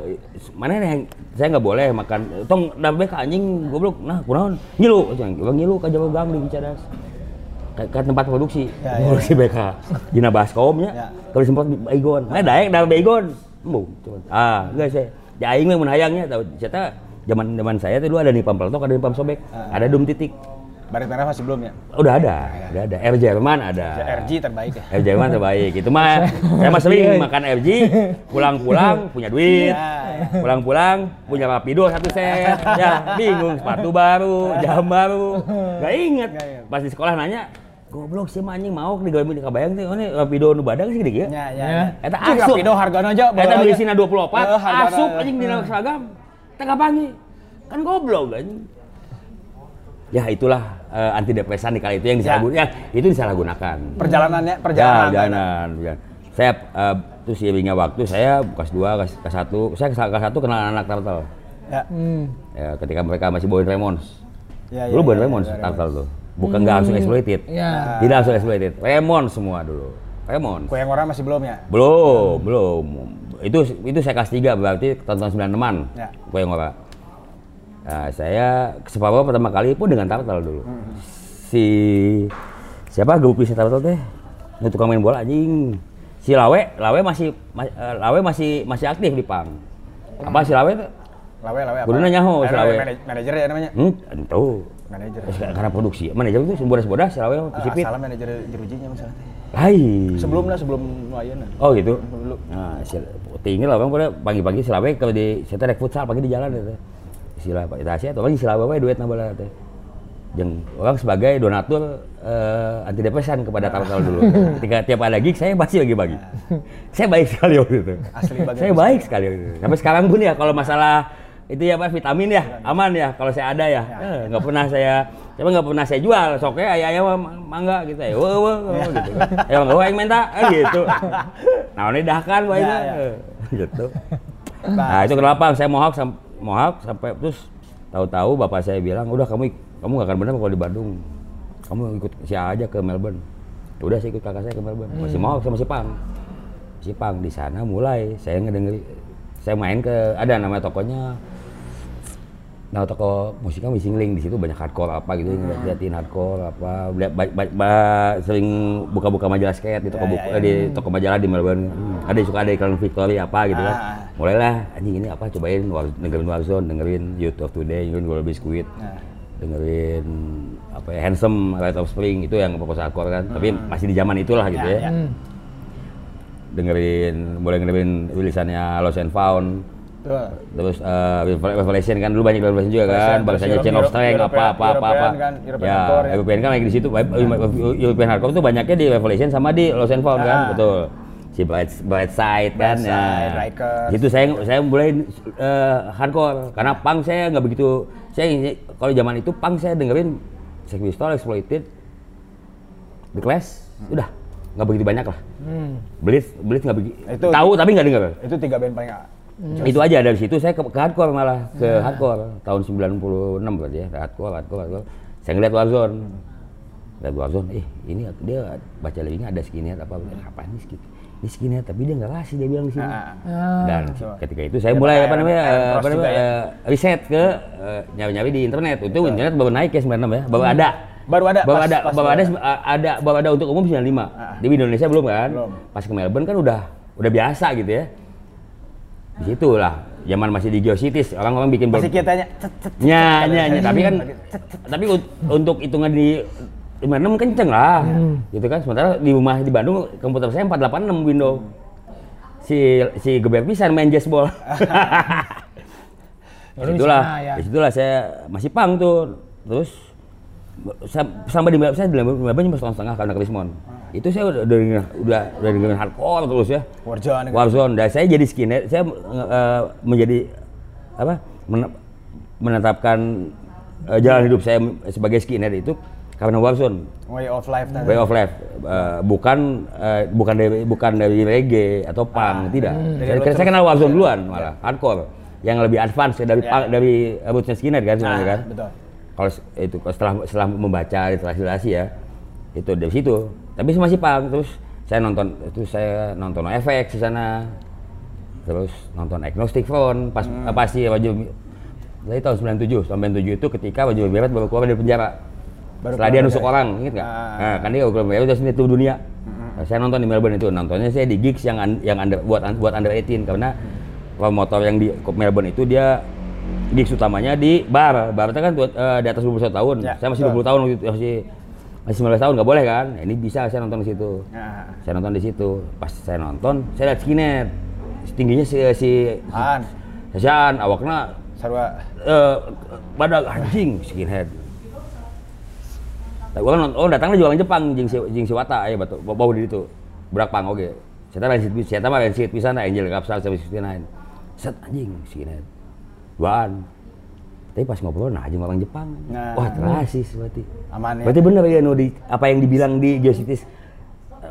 Mana yang saya nggak boleh makan. Tong dah BK anjing goblok. Nah, kunaon? Ngilu, Bang ngilu ke Jawa Gang di Ciadas. Ke, ke tempat produksi,
Ya, ya,
produksi BK. Dina baskomnya,
Ya.
kalau sempat Baigon. Nah, daek Baigon. Embung. cuman. Ah, enggak saya. Ya aing mah mun hayangnya tahu. Cerita zaman zaman saya tuh dulu ada nih pam peletok, ada nih pam sobek,
Ah.
ada dum titik.
Baret merah masih belum ya?
Udah ada, udah ada. Air Jerman ada.
RG terbaik ya.
Air Jerman terbaik. Itu mah saya mah sering makan RG, pulang-pulang punya duit.
Ya,
Pulang-pulang punya rapido satu set. Ya, bingung sepatu baru, jam baru. Gak inget.
Nggak inget.
Pas di sekolah nanya, goblok sih mah anjing mau digawe di kabayang teh ini rapido nu badag sih gede ya.
Ya, ya.
Ya.
ya.
Eta asup.
Rapido hargana aja.
Eta beli sina 24,
Eh, hargana-
asup anjing dina seragam. Teh kapangi. Kan goblok anjing. Ya itulah eh, antidepresan di kali itu yang disalahgunakan. Ya, itu disalahgunakan.
Perjalanannya,
Ya,
perjalanan.
perjalanan. perjalanan. Saya eh, terus seiringnya waktu saya kelas 2, kelas, kelas 1, saya kelas 1 kenal anak Turtle.
Ya.
Hmm.
Ya, ketika mereka masih bawain Ramones.
Ya, ya,
dulu bawain
ya,
Ramones,
ya, ya,
Turtle tuh. Bukan nggak langsung exploited.
Ya.
Tidak langsung exploited. Ramones semua dulu. Ramones.
Kue yang orang masih belum ya?
Belum, belum. Itu itu saya kelas 3 berarti tahun-tahun 96-an.
Ya.
Gue yang ora. Nah, saya ke Papua pertama kali pun dengan Turtle dulu. Si siapa grupis Turtle teh? Ini tukang main bola anjing. Si Lawe, Lawe masih ma- eh, Lawe masih masih aktif di Pang. Apa si Lawe tuh?
Lawe, lawe apa?
Kudu nanya, ho, si
Eh,
Lawe.
manaj- Manajer ya namanya?
Hmm, tahu.
Manajer.
Karena produksi, manajer itu bodas-bodas si Lawe
Ah,
sipit.
salah manajer jerujinya misalnya.
Lain.
Sebelum lah, sebelum Nuayana.
Oh gitu.
Dulu.
Nah, si tinggi lah bang pada pagi-pagi si Lawe kalau di saya rek futsal pagi di jalan itu. Sila Pak Itasi atau pagi si Lawe we duit na bola teh. Jeung orang sebagai donatur eh, antidepresan kepada Tartel dulu. Ketika tiap ada gig saya pasti bagi-bagi. saya baik sekali waktu itu.
Asli bagi
Saya baik sekali waktu itu. Sampai sekarang pun ya kalau masalah itu ya Pak vitamin ya aman ya kalau saya ada ya Eh, nggak pernah saya Coba nggak pernah saya jual, soknya ayah ayah mangga gitu ya, wah wah gitu. Ya nggak yang minta, kan gitu. Nah ini dahkan wah
Ya,
itu,
ya.
gitu. Nah itu kenapa saya sam mohak sampai terus tahu-tahu bapak saya bilang udah kamu kamu nggak akan benar kalau di Bandung, kamu ikut si A aja ke Melbourne. Ya Udah saya ikut kakak saya ke Melbourne, masih mohak sama si Pang. Si Pang di sana mulai. Saya ngedenger saya main ke ada namanya tokonya Nah toko musiknya Missing Link di situ banyak hardcore apa gitu,
Hmm.
liatin hardcore apa, lihat ba- ba- ba- sering buka-buka majalah skate di toko
Ya,
buku
ya, ya.
eh, di toko majalah di Melbourne. Hmm, Ada yang suka ada iklan Victory apa gitu kan.
Ah.
Mulailah anjing ini apa cobain War- dengerin Warzone, dengerin Youth of Today, dengerin Gold Biscuit.
Nah.
Dengerin apa ya Handsome, Rite of Spring itu yang pokok hardcore kan. Tapi masih di zaman itulah gitu
Hmm. Ya,
ya.
ya.
Hmm.
Dengerin boleh dengerin rilisannya Lost and Found. Terus eh, Revelation kan dulu banyak Revelation juga kan,
terus
Chain of Strength apa apa apa apa.
Kan, European
ya,
hardcore ya.
European kan lagi di situ. European hardcore tuh banyaknya di Revelation sama di Lost and Found kan,
Ah.
betul. Si Bright Bright Side kan ya. Itu saya saya mulai eh, hardcore karena punk saya nggak begitu saya kalau zaman itu punk saya dengerin Sex Pistols, Exploited, The Clash, udah nggak begitu banyak lah.
Hmm.
Blitz, Blitz nggak begitu.
Itu-
Tahu tapi nggak denger.
Itu tiga band paling
Itu aja dari situ saya ke, ke hardcore malah ke hardcore tahun 96 berarti ya hardcore hardcore hardcore. Saya ngeliat Warzone. Lihat Warzone, eh ini dia baca liriknya ada skinhead apa apa ini skin ini skinhead tapi dia nggak kasih dia bilang di sini.
Ah.
Ah.
Dan
Betul.
ketika itu saya
Ya,
mulai apa namanya eh, apa namanya
ya.
eh, riset ke eh, nyari-nyari di internet. Itu internet baru naik ya 96 ya, baru ada.
Baru ada,
Baru
pas-
ada,
pas
baru ada,
ada.
eh, ada, baru ada untuk umum 95.
Ah.
Di Indonesia belum kan?
Belum.
Pas ke Melbourne kan udah udah biasa gitu ya. Di situ lah, zaman masih di Geocities, orang-orang bikin
Masih cet cet.
Nya, nya, nya. Tapi kan, tapi un- untuk hitungan di 56 kenceng lah, gitu kan. Sementara di rumah di Bandung komputer saya 486 Windows. si si geber pisan main jazzball.
Ini
Itulah,
ya.
di situlah saya masih pang tuh. Terus sampai di saya di Melbourne cuma setahun setengah karena ke Lismon. Itu saya udah udah udah udah dengerin hardcore terus ya.
Warzone gitu.
Warzone. Dan saya jadi skinhead, saya eh, menjadi apa? men- menetapkan eh, jalan hidup saya sebagai skinhead itu karena Warzone.
Way of life tadi.
Way of life, Eh, bukan eh, bukan dari bukan dari reggae atau punk, tidak.
Dari
Saya, saya kenal Warzone duluan malah, hardcore, yang lebih advance dari
Ya.
punk, dari rootsnya skinhead kan sebenarnya
Nah,
kan.
betul.
Kalau itu kalau setelah setelah membaca literasi ya, itu dari situ. Tapi masih punk, terus saya nonton itu saya nonton FX di sana, terus nonton Agnostic Front, pas
Hmm.
apa sih baju dari tahun 97, tahun 97 itu ketika baju Beret baru keluar dari penjara.
Baru
Setelah
keluar
dia
dari-
nusuk orang, inget nggak?
Ah. Hmm.
Nah, kan dia udah udah sini tuh dunia. Nah, saya nonton di Melbourne itu, nontonnya saya di gigs yang yang under buat buat under 18 karena promotor yang di Melbourne itu dia gigs utamanya di bar. Bar itu kan eh, di atas 21 tahun.
Ya,
saya masih
betul.
20 tahun waktu itu, masih masih 19 tahun nggak boleh kan? Nah, ini bisa saya nonton di situ.
Nah,
Saya nonton di situ. Pas saya nonton, saya lihat skinhead. Tingginya si si
Han,
Sasian, awakna
sarua
eh badak anjing skinhead. Nah, gua kan nont- oh datangnya jualan Jepang jing si jing si Wata aya batu bau di itu. Berak pang oge. Saya lain sit saya mah lain pisan Angel Kapsal sampai 69. Set anjing skinhead. Duaan. Tapi pas ngobrol nah anjing orang Jepang.
Nah.
Wah, rasis berarti.
aman ya.
Berarti bener ya no, di, apa yang dibilang di Geocities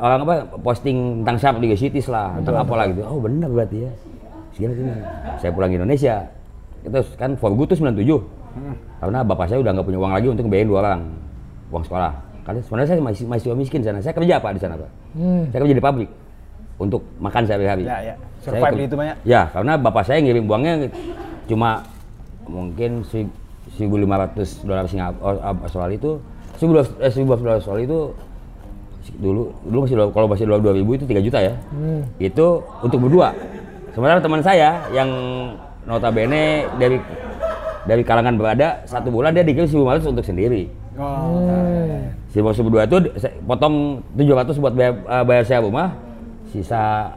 orang apa posting tentang siapa di Geocities lah tentang apa lah gitu. Oh bener berarti ya. Segini sini. Saya pulang ke Indonesia. Itu kan for good tuh 97. Karena bapak saya udah nggak punya uang lagi untuk ngebiayain dua orang uang sekolah. Karena sebenarnya saya masih masih miskin di sana. Saya kerja pak di sana pak. Saya kerja di pabrik untuk makan sehari-hari.
Ya, ya.
Saya
Survive di itu banyak.
Ya, karena bapak saya ngirim uangnya cuma mungkin si- 1.500 dolar Singapura Australia itu 1.200 eh, 1.200 dolar Australia itu dulu dulu masih kalau masih dolar 2000 itu 3 juta ya. Itu untuk berdua. Sementara teman saya yang notabene dari dari kalangan berada satu bulan dia dikirim 1.500 untuk sendiri.
Oh,
Si bos berdua itu saya potong 700 buat bayar, eh, bayar sewa rumah, sisa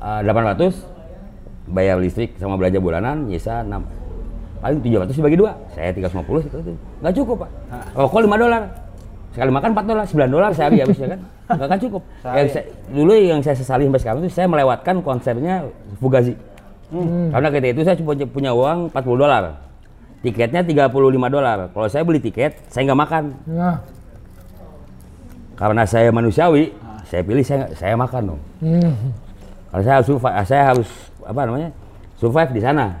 eh, 800 bayar listrik sama belanja bulanan, sisa 6 paling 700 dibagi dua. Saya 350 itu, nggak cukup pak. Rokok 5 dolar. Sekali makan 4 dolar, 9 dolar sehari habisnya kan. Nggak kan cukup. Yang saya- dulu yang saya sesali sampai sekarang itu saya melewatkan konsepnya Fugazi. Karena ketika itu saya cuma punya, uang 40 dolar. Tiketnya 35 dolar. Kalau saya beli tiket, saya nggak makan.
Nah,
Karena saya manusiawi, saya pilih saya saya makan dong. Kalau saya harus saya harus apa namanya? Survive di sana.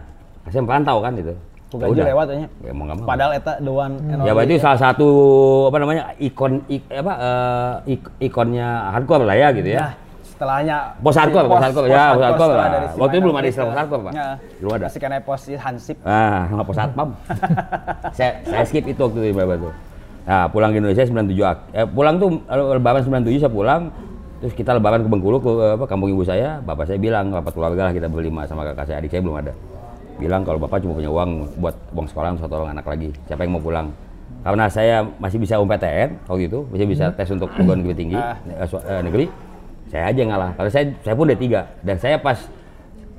Saya merantau kan itu.
Bukan aja lewat aja.
Ya mau nggak mau.
Padahal eta the one and
Ya berarti salah satu apa namanya ikon ik- apa eh, ik- ikonnya hardcore lah ya gitu ya.
Nah, setelahnya
Pos hardcore, pos hardcore, ya, pos hardcore lah. Waktu itu belum ada istilah pos hardcore, Pak.
Ya.
Belum ada.
Masih kena pos si Hansip.
Ah, sama pos satpam. saya saya skip itu waktu itu Babat tuh. Nah, pulang ke Indonesia 97 ak- eh, pulang tuh eh, lebaran 97 saya pulang terus kita lebaran ke Bengkulu ke apa kampung ibu saya, bapak saya bilang rapat keluarga lah kita berlima sama kakak saya, adik saya belum ada. Bilang kalau bapak cuma punya uang buat uang sekolah satu orang anak lagi. Siapa yang mau pulang? Karena saya masih bisa UMPTN waktu itu, masih bisa tes untuk perguruan negeri tinggi
Ah.
eh, eh, negeri. Saya aja yang ngalah. Karena saya saya pun D3 dan saya pas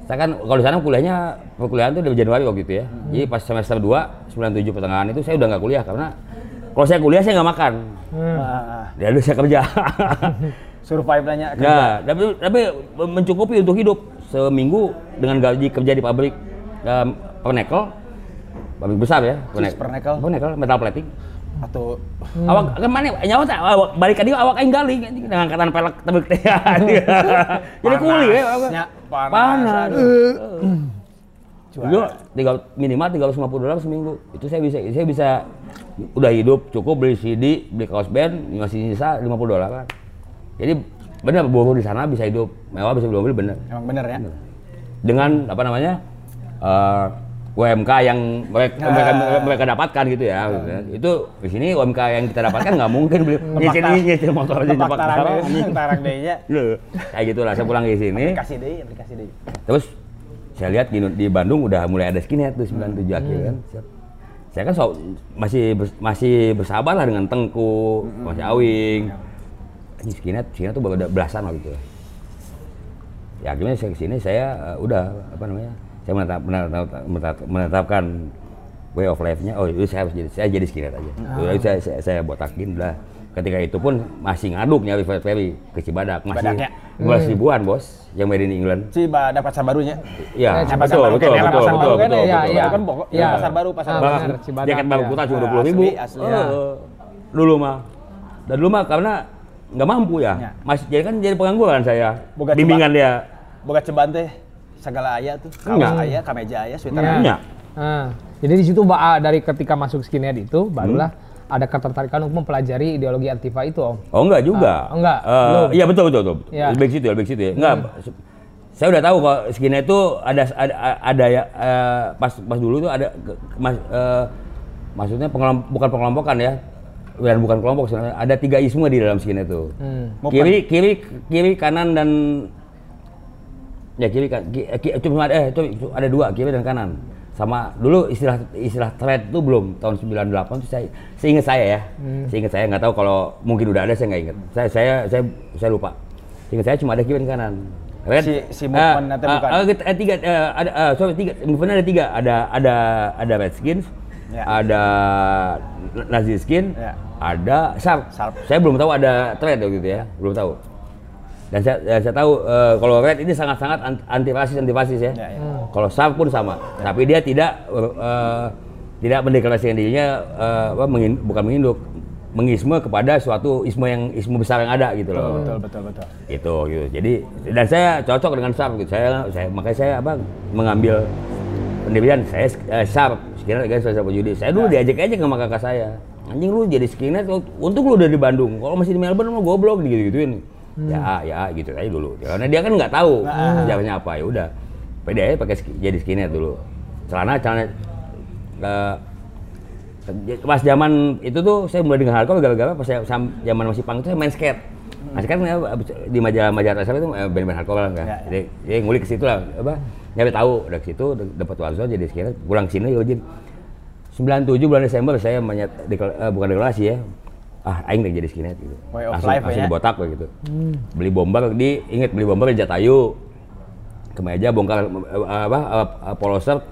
saya kan kalau di sana kuliahnya perkuliahan tuh dari Januari waktu itu ya. Jadi pas semester 2, 97 pertengahan itu saya udah nggak kuliah karena kalau saya kuliah saya nggak makan.
Nah,
Dan dulu saya kerja.
survive nanya kerja.
nah, tapi, tapi mencukupi untuk hidup seminggu dengan gaji kerja di pabrik um, pernekel, pabrik besar ya,
Sis, pernekel?
pernekel, metal plating.
Atau
Awak kan mana nyawa tak awak balik tadi awak aing galing anjing, dengan angkatan pelek tebek teh. Jadi kuli ya.
panas,
Panas.
aduh.
Dulu tiga, minimal 350 dolar seminggu. Itu saya bisa saya bisa udah hidup cukup beli CD, beli kaos band, masih sisa 50 dolar kan. Jadi benar buruh di sana bisa hidup mewah bisa beli mobil bener.
Emang bener ya?
Dengan apa namanya? eh, UMK yang mereka,
Nah.
mereka, mereka dapatkan gitu ya. gitu ya. Itu di sini UMK yang kita dapatkan nggak mungkin beli nyicil nyicil motor aja
Tepak
nyepak
tarang
tarang,
deh,
anjing.
tarang deh ya.
Loh, Kayak gitulah saya pulang di sini.
Aplikasi deh, aplikasi deh.
Terus saya lihat di, di Bandung udah mulai ada skinhead tuh 97 akhir kan. Saya kan so- masih masih bersahabat lah dengan Tengku, masih Awing. Ini skinhead, skinhead tuh baru ada belasan waktu itu. ya akhirnya saya ke sini saya eh, udah apa namanya saya menetap, menetap, menetap- menetapkan way of life-nya oh itu saya harus jadi saya jadi skinhead aja Udah, itu saya, saya saya botakin lah ketika itu pun masih ngaduk nyari Fred Perry ke Cibadak masih
Cibadaknya.
12 ribuan bos yang made in England
dapat pasar barunya.
Iya,
Eh,
betul,
pasar
betul,
baru
betul,
kan,
betul,
pasar
betul,
baru kan
betul,
ya,
Iya,
betul.
iya.
Itu kan pokok-
Iya.
pasar baru, pasar
Ah,
baru.
Cibadak,
jaket bang
ya.
putar cuma
Ah,
dua puluh ribu.
asli, asli.
Ya.
Dulu mah. Dan dulu mah karena nggak mampu ya.
Ya.
Masih jadi kan jadi pengangguran saya.
Boga
Bimbingan dia.
Boga ceban teh segala aya tuh. Kaos aya, kameja aya, sweater
Iya.
aya.
Punya.
Nah, jadi di situ Mbak dari ketika masuk skinhead itu barulah ada ketertarikan untuk mempelajari ideologi Antifa itu, Om.
Oh enggak juga.
Ah, enggak, belum.
Iya betul betul betul.
Iya.
Lebih ke situ ya, lebih ke situ ya. Enggak. Saya udah tahu kalau skinhead itu ada ada, ada ya eh, pas pas dulu tuh ada mas, eh, maksudnya pengelom- bukan pengelompokan ya. Dan bukan kelompok sebenarnya. Ada tiga isme di dalam skinhead itu.
Hmm.
Kiri kiri kiri kanan dan ya kiri kan cuma ada eh itu, ada dua kiri dan kanan sama dulu istilah istilah thread itu belum tahun 98 itu saya seingat saya ya seingat saya nggak tahu kalau mungkin udah ada saya nggak ingat saya saya saya saya lupa seingat saya cuma ada kiri dan kanan red
Si- si movement nanti bukan?
ah, eh, tiga eh, ada eh, sorry tiga movement ada tiga ada ada ada redskins
Ya.
ada nazi skin
Ya.
Ada sharp.
Sharp.
saya belum tahu ada thread waktu itu ya belum tahu dan saya, dan saya tahu eh, kalau red ini sangat-sangat an- anti rasis anti fasis ya.
Ya, ya.
Kalau sharp pun sama, tapi dia tidak eh, tidak mendeklarasikan dirinya eh, apa, mengin- bukan menginduk, mengisme kepada suatu isme yang isme besar yang ada gitu loh.
Betul, betul, betul.
Gitu, gitu. Jadi dan saya cocok dengan sharp gitu. Saya saya makanya saya apa mengambil pendirian saya eh, sharp skinhead guys saya judi. Saya dulu diajak aja sama kakak saya. Anjing lu jadi skinhead untuk lu udah di Bandung. Kalau masih di Melbourne lu goblok gitu-gituin. Ya, ya gitu aja dulu. Karena dia kan nggak tahu sejarahnya apa ya udah. Pede aja pakai ski- jadi skinhead dulu. Celana celana eh, pas zaman itu tuh saya mulai dengan hardcore gara-gara pas saya zaman masih punk itu saya main skate. Nah sekarang ya, di majalah-majalah saya itu eh, band-band hardcore lah kan.
Ya, ya.
Jadi, ngulik ke situ lah apa nyari tahu dari situ dapat wazo jadi skate pulang sini ya jadi 97 bulan Desember saya menyat, dekla- eh, bukan deklarasi ya ah aing udah jadi skinhead gitu.
Way of
langsung,
life
langsung
ya.
dibotak gitu. Beli bomber di inget beli bomber di Jatayu. Kemeja bongkar eh, apa eh, polo shirt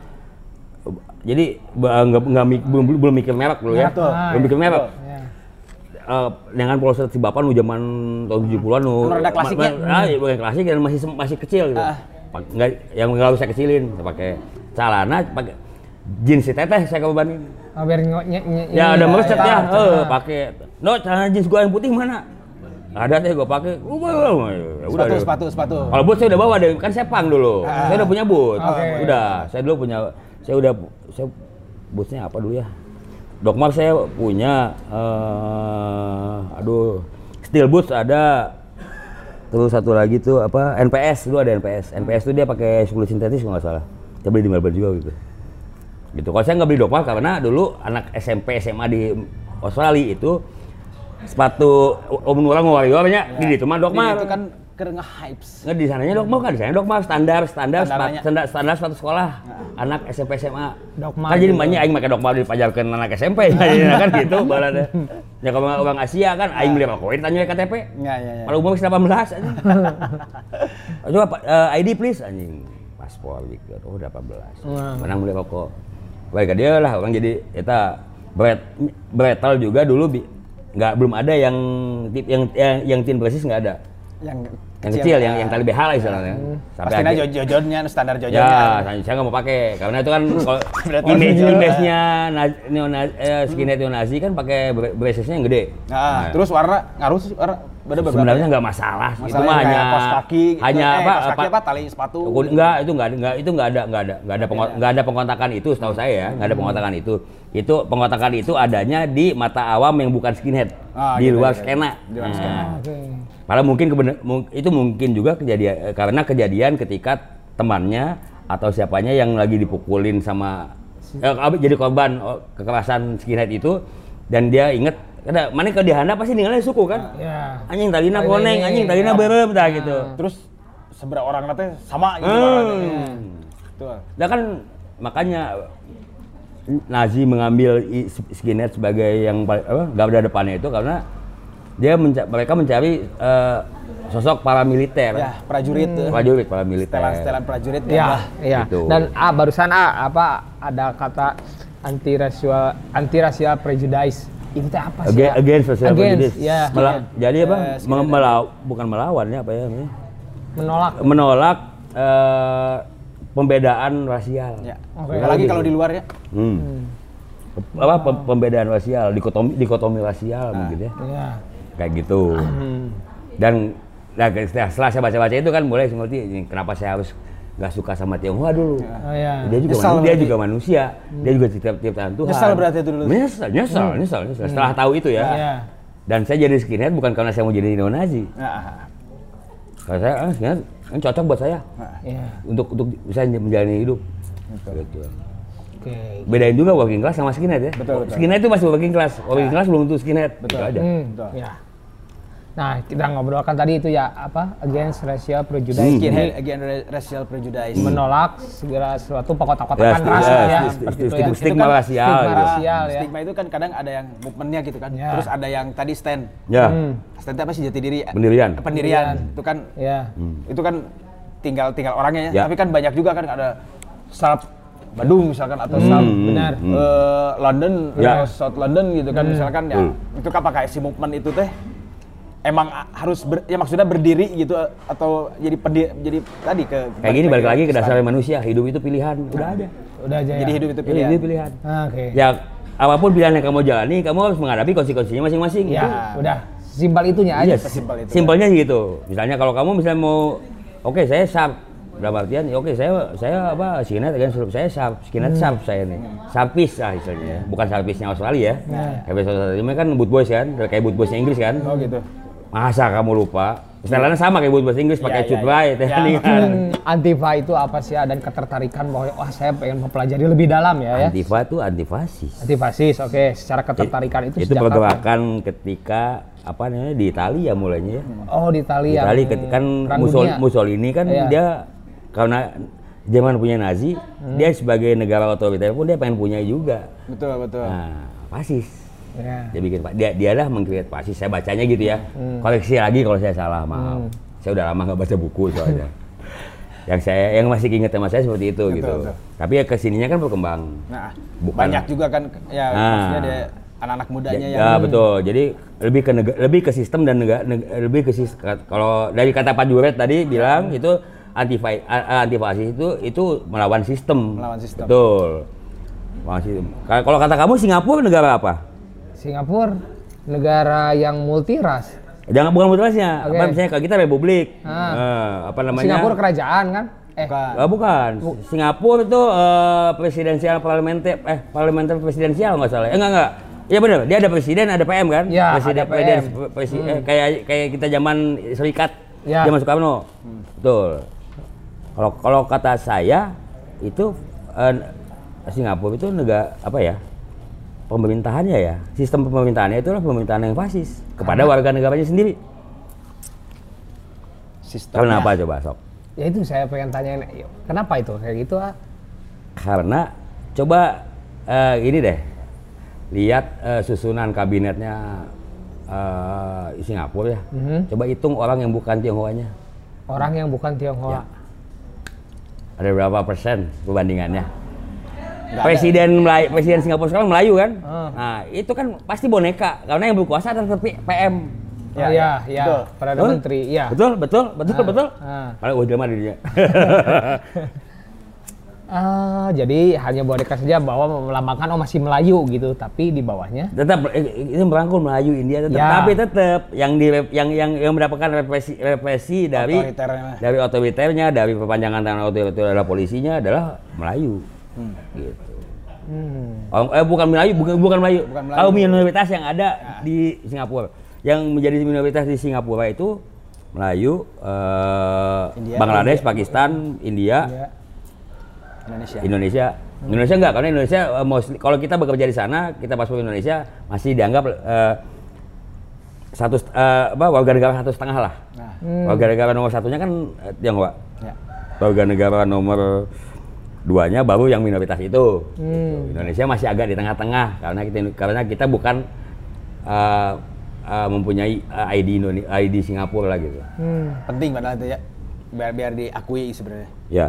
jadi nggak nggak mik- belum belum mikir merek dulu ya.
Betul.
Belum mikir merek.
Ya.
Eh, dengan polo shirt si bapak nu zaman tahun 70-an nu.
Kan rada klasiknya.
Ah, bukan klasik dan masih masih kecil gitu.
Ah.
Pak- Nggak yang nggak usah kecilin, pakai celana, pakai jeans si teteh saya kebebanin.
Oh, biar nye,
Ya ada merecet ya,
ya.
eh pakai. No, celana jeans gua yang putih mana? Ada teh gua pakai. Uh, uh, uh, ya udah
Sepatu,
deh.
sepatu, sepatu.
Kalau boot saya udah bawa deh, kan saya pang dulu.
Ah.
Saya udah punya boot.
Oke.
Udah, saya dulu punya saya udah saya bootnya apa dulu ya? Dokmar saya punya eh aduh, steel boots ada. Terus satu lagi tuh apa? NPS dulu ada NPS. NPS tuh dia pakai kulit sintetis kalau nggak salah. Saya beli di Melbourne juga gitu. Gitu. Kalau saya nggak beli Dokmar karena dulu anak SMP SMA di Australia itu sepatu Om Nurang Warrior-nya di itu mah Dokmar.
Itu kan keur nge-hypes.
Nggak di sananya Dokmar kan, di sana Dokmar standar standar sepat- standar standar sepatu sekolah anak SMP SMA.
Dokmar
Kan jadi
gitu.
banyak aing pakai Dokmar dipajarkeun anak SMP ya kan gitu baladnya. Ya kalau orang Asia kan aing beli rokok tanya KTP.
Ya, ya, ya.
Kalau umur 18 anjing. Coba Pak, eh, ID please anjing. Paspor gitu. Oh 18.
Wah.
Menang beli rokok. Baik dia lah orang jadi eta Bret Bretel juga dulu bi- nggak belum ada yang tip yang yang, yang tin persis nggak ada
Yang
yang kecil, yang yang tali BH lah istilahnya.
Pastinya
akhir-
jojonnya, standar jojonnya.
Ya, saya, saya nggak mau pakai karena itu kan kalau image image-nya neo eh, skinhead neo Nazi kan pakai bracesnya yang gede.
Nah, terus warna ngaruh sih warna.
Sebenarnya nggak masalah, itu
Masalahnya
mah hanya
kaki gitu.
hanya
Eh,
apa,
kaki
apa-
apa, tali sepatu.
Enggak, itu enggak, enggak itu enggak ada, enggak ada, enggak ada, pengo- enggak ada pengontakan itu setahu saya ya, enggak ada pengontakan itu. Itu pengontakan itu adanya di mata awam yang bukan skinhead,
Ah,
di
gitu,
luar
gitu.
skena.
Di luar
Nah,
skena.
Oke.
Malah mungkin itu mungkin juga kejadian eh, karena kejadian ketika temannya atau siapanya yang lagi dipukulin sama eh, jadi korban oh, kekerasan skinhead itu dan dia inget ada mana kalau dihanda pasti ninggalin suku kan
Ya.
anjing talina
Tali
koneng
ini,
anjing talina
ya.
berem dah gitu
Terus seberapa orang nanti sama gitu
hmm.
Tuh.
Nah kan makanya Nazi mengambil skinhead sebagai yang paling apa garda depannya itu karena dia menca- mereka mencari eh, sosok paramiliter.
Ya, prajurit tuh.
Prajurit, paramiliter.
Setelan-setelan prajurit ya.
Iya, iya.
Gitu.
Dan ah barusan ah apa ada kata anti rasial anti rasial prejudice. Itu teh apa sih?
Against,
ya?
against social
Against,
prejudice.
ya.
Mela- jadi apa?
Ya,
Meng- melaw- bukan melawan ya apa ya?
Menolak.
Menolak eh, pembedaan rasial.
Ya.
Oke.
Apalagi kalau di luar ya.
Hmm. Apa pem- pembedaan rasial, dikotomi dikotomi rasial mungkin ya.
Iya.
Kayak gitu. Dan nah, setelah saya baca-baca itu kan mulai saya ngerti ini kenapa saya harus nggak suka sama Tionghoa dulu.
Oh iya.
Dia juga
Nyesal
manu- dia
berarti.
juga manusia. Dia juga cipta- ciptaan Tuhan.
Nyesal berarti itu dulu.
Nyesal, nyesal, nyesal, nyesal. Setelah tahu itu ya.
Iya.
Dan saya jadi skinhead bukan karena saya mau jadi neo-Nazi.
Nah,
Karena saya ah, skinhead ini cocok buat saya
Iya.
untuk untuk bisa menjalani hidup. Gitu.
Oke.
Bedain juga working class sama skinhead ya.
Betul, betul.
Skinhead itu masih working class. Working class belum tentu skinhead. Betul aja.
Hmm,
Betul.
ya. Nah, kita ngobrolkan tadi itu ya apa against racial prejudice.
Hmm.
skinhead again ra- racial prejudice.
menolak segala sesuatu pokok-pokokan
Ya,
ras
ya,
ya, ya.
stigma
kan
rasial
Stigma
gitu.
rasial ya.
Stigma itu kan kadang ada yang movementnya gitu kan.
Ya.
Terus ada yang tadi stand.
Ya.
Stand apa sih jati diri?
Pendirian.
Pendirian. Itu kan
Ya.
itu kan tinggal tinggal orangnya ya.
Ya.
Tapi kan banyak juga kan ada South Bandung misalkan atau South
Hmm,
benar.
eh, London
Ya.
atau South London gitu kan misalkan ya.
Betul.
Itu kan apakah si movement itu teh emang harus ber- ya maksudnya berdiri gitu atau jadi pendi- jadi tadi ke
Kayak gini balik lagi ke dasarnya manusia. Hidup itu pilihan. Udah ada.
Udah aja.
Jadi
ya.
hidup itu
Hidup
pilihan.
itu pilihan.
Ah, Oke.
Ya apa pun pilihan yang kamu jalani, kamu harus menghadapi konsekuensinya masing-masing.
Ya,
Itu-
udah. Simpel itunya aja.
Iya,
sesimpel itu.
Simpelnya gitu. Misalnya kalau kamu misalnya mau, oke saya sharp, dalam artian, ya oke saya saya apa skinhead kan suruh saya sharp, skinhead sharp saya nih, sharpis lah istilahnya, bukan sharpisnya Australia ya. Kayak bahasa Australia kan boot boys kan, kayak boot boysnya Inggris kan.
Oh gitu.
Masa kamu lupa? Setelannya sama kayak boot boys Inggris pakai cut right ya,
Ya,
nih kan.
Hmm, Antifa itu apa sih dan ketertarikan bahwa wah saya pengen mempelajari lebih dalam ya ya.
Antifa itu antifasis.
Antifasis, oke. Secara ketertarikan itu,
itu
sejak kapan?
pergerakan ketika apa namanya di Italia mulainya ya.
Oh di Italia.
Itali
Hmm,
ketika kan. Mussolini kan
Iya.
dia karena zaman punya Nazi,
Hmm.
dia sebagai negara otoriter pun dia pengen punya juga.
Betul betul.
Nah, fasis.
Ya.
Dia bikin dia dia lah mengkreat fasis. Saya bacanya gitu ya.
Hmm.
Koreksi lagi kalau saya salah, maaf. Saya udah lama nggak baca buku soalnya. yang saya yang masih ingat sama saya seperti itu gitu.
betul.
Tapi ya ke sininya kan berkembang.
Nah,
Bukan-
banyak juga kan ya
Nah.
maksudnya ada anak-anak mudanya
Ya,
yang
ya, betul. Jadi lebih ke nega- lebih ke sistem dan nega, neg- lebih ke sis- kalau dari kata Pak Juret tadi bilang itu antifa antifasis itu itu melawan sistem.
Melawan sistem.
Betul. Melawan sistem. Ka- Kalau kata kamu Singapura negara apa?
Singapura negara yang multiras.
Jangan bukan mutrasnya.
Oke.
Apa misalnya kalau kita republik.
Ah.
Eh, apa namanya?
Singapura kerajaan kan? Eh,
Bukan.
Ah, bukan. Singapura itu eh, presidensial parlementer eh parlementer presidensial nggak salah. Eh, enggak enggak. Iya benar. Dia ada presiden, ada PM kan?
Ya,
presiden,
ada PM.
presiden- presi- eh, kayak kayak kita zaman serikat.
Ya.
Zaman Soekarno. Betul. Kalau kalau kata saya itu eh, Singapura itu negara apa ya? Pemerintahannya ya, sistem pemerintahannya itulah pemerintahan yang fasis kepada warga negaranya sendiri.
sistemnya.
Karena apa coba sok?
ya itu saya pengen tanyain. yuk, Kenapa itu kayak gitu ah?
Karena coba eh, ini deh, lihat eh, susunan kabinetnya eh, Singapura ya.
Mhm.
Coba hitung orang yang bukan Tionghoanya.
Orang yang bukan Tionghoa.
Ya. Ada berapa persen perbandingannya? Presiden Melayu, Presiden Singapura sekarang Melayu kan?
Ah.
Nah itu kan pasti boneka karena yang berkuasa tetap PM.
Ya,
Ya,
ya,
ya.
ya.
Betul.
Perdana
Betul?
Menteri, ya.
Betul, betul, betul,
Ah,
betul.
ah.
Kalau wah jelema dirinya.
Ah, jadi hanya boneka saja bahwa melambangkan oh masih Melayu gitu, tapi di bawahnya
tetap eh, ini merangkul Melayu India tetap
Ya.
tapi tetap yang di yang yang yang mendapatkan represi represi dari dari otoriternya dari perpanjangan tangan otoriter adalah polisinya adalah Melayu gitu
hmm,
Orang- eh bukan Melayu bukan bukan Melayu,
Bukan Melayu.
kaum minoritas yang ada di Singapura yang menjadi minoritas di Singapura itu Melayu eh,
India,
Bangladesh Pakistan India
ya.
Indonesia.
Indonesia. Indonesia enggak karena Indonesia eh, mostly kalau kita bekerja di sana, kita paspor Indonesia masih dianggap eh, satu eh, apa warga negara satu setengah lah.
Nah,
Warga negara nomor satunya kan Tionghoa.
ya.
Warga negara nomor duanya baru yang minoritas itu.
Hmm.
Indonesia masih agak di tengah-tengah karena kita karena kita bukan eh, eh, mempunyai eh, ID Indonesia, ID Singapura lah gitu.
Hmm.
Penting padahal itu ya. Biar biar diakui sebenarnya.
Ya.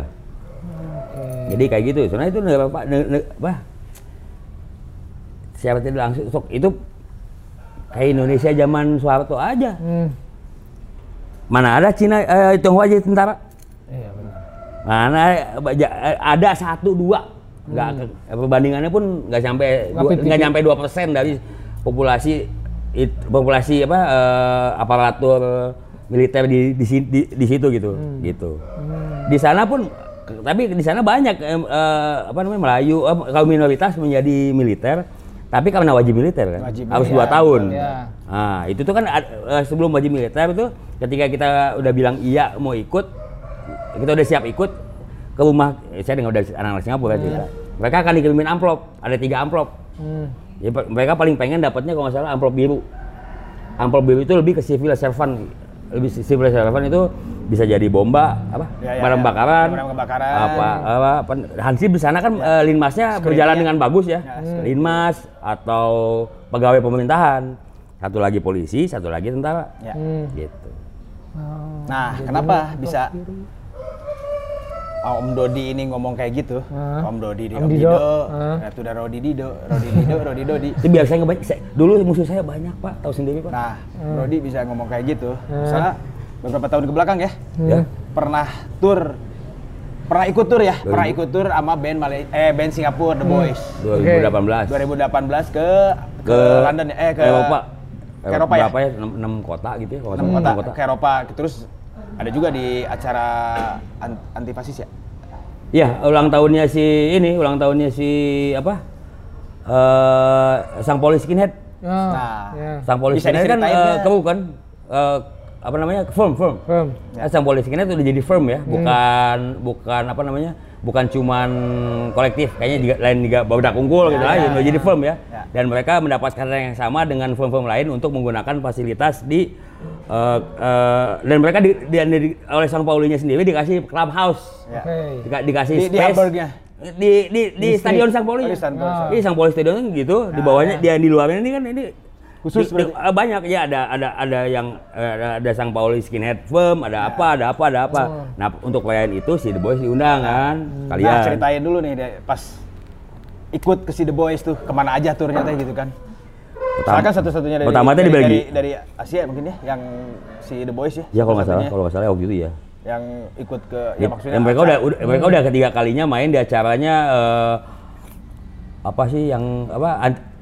Jadi kayak gitu. Soalnya itu negara apa? ne- ne- apa? Siapa tadi langsung sok itu kayak Indonesia zaman Soeharto aja.
Hmm.
Mana ada Cina eh, Tionghoa jadi tentara?
Iya benar.
Eh, ada satu dua. Nggak ke- perbandingannya pun nggak sampai
Nggak
nggak sampai dua persen dari populasi it- populasi apa eh, aparatur militer di di, di, di situ gitu gitu. Di sana pun tapi di sana banyak eh, apa namanya Melayu eh, kaum minoritas menjadi militer tapi karena wajib militer kan
Wajib
harus dua tahun.
Iya.
Nah, itu tuh kan eh, sebelum wajib militer itu ketika kita udah bilang iya mau ikut, kita udah siap ikut ke rumah, eh, saya dengar dari anak-anak Singapura cerita. Mereka akan dikirimin amplop, ada tiga amplop.
Hmm.
Ya, pe- mereka paling pengen dapatnya kalau nggak salah amplop biru. Amplop biru itu lebih ke civil servant, lebih civil servant itu bisa jadi bomba, apa,
Ya, ya,
barang
ya.
bakaran,
Barang kebakaran.
apa, apa, apa. Hansip di sana kan eh, linmasnya berjalan dengan bagus ya,
Ya,
linmas atau pegawai pemerintahan, satu lagi polisi, satu lagi tentara,
Ya.
Hmm.
gitu.
Nah, kenapa bisa Om Dodi ini ngomong kayak gitu?
Hah?
Om Dodi,
Om
Om
Dido.
Dido, ya, udah Rodi Dido, Rodi Dido, Rodi Dodi.
Itu biar saya ngebanyak, saya- dulu musuh saya banyak pak, tahu sendiri pak.
Nah, Rodi bisa ngomong kayak gitu. Misalnya beberapa tahun ke belakang ya,
Ya.
pernah tur, pernah ikut tur ya, pernah ikut tur sama band Malay, eh band Singapura The Boys.
2018
2018 ke ke,
Ke
London ya, eh ke
Eropa.
Ke Eropa ya?
Berapa ya? 6, kota gitu ya, kalau nggak
Enam
salah,
kota,
enam kota.
ke Eropa. Terus ada juga di acara an- anti fasis ya.
Iya, ulang tahunnya si ini, ulang tahunnya si apa? eh sang polis skinhead.
Oh,
Nah,
ya.
Sang polis
Bisa
skinhead kan
diceritain
eh, kamu kan eh, apa namanya? firm, firm.
Firm.
Eh, sang polis skinhead udah jadi firm ya, bukan bukan apa namanya? Bukan cuman kolektif, kayaknya juga lain juga badak unggul gitu lah, udah jadi firm ya.
Ya.
Dan mereka mendapatkan yang sama dengan firm-firm lain untuk menggunakan fasilitas di eh, eh, dan mereka di, di- di- oleh sang Paulinya sendiri dikasih clubhouse.
Ya.
Oke.
Dika- dikasih
Di- di
space
Hamburgnya?
di di di stadion Sang Poli.
Oh, di.
Di Sang Poli Stadion gitu, di bawahnya dia di luarnya ini kan ini
Khusus
di- di-
berarti?
banyak ya ada ada ada yang eh, ada, ada Sang Pauli skinhead firm, ada apa, ada apa, ada apa. Nah, untuk perayaan itu si The Boys diundang kan, kalian.
Nah, ceritain dulu nih deh, pas ikut ke si The Boys tuh, ke mana aja turnya teh gitu kan. Soalnya kan satu-satunya dari,
pertama di
dari, dari,
Belgia.
dari Asia mungkin ya, yang si The Boys ya.
Ya kalau nggak salah, kalau nggak salah waktu itu ya.
Yang ikut ke, ya,
Ya,
maksudnya
yang mereka
acara-
udah, udah mereka udah ketiga kalinya main di acaranya eh, apa sih yang apa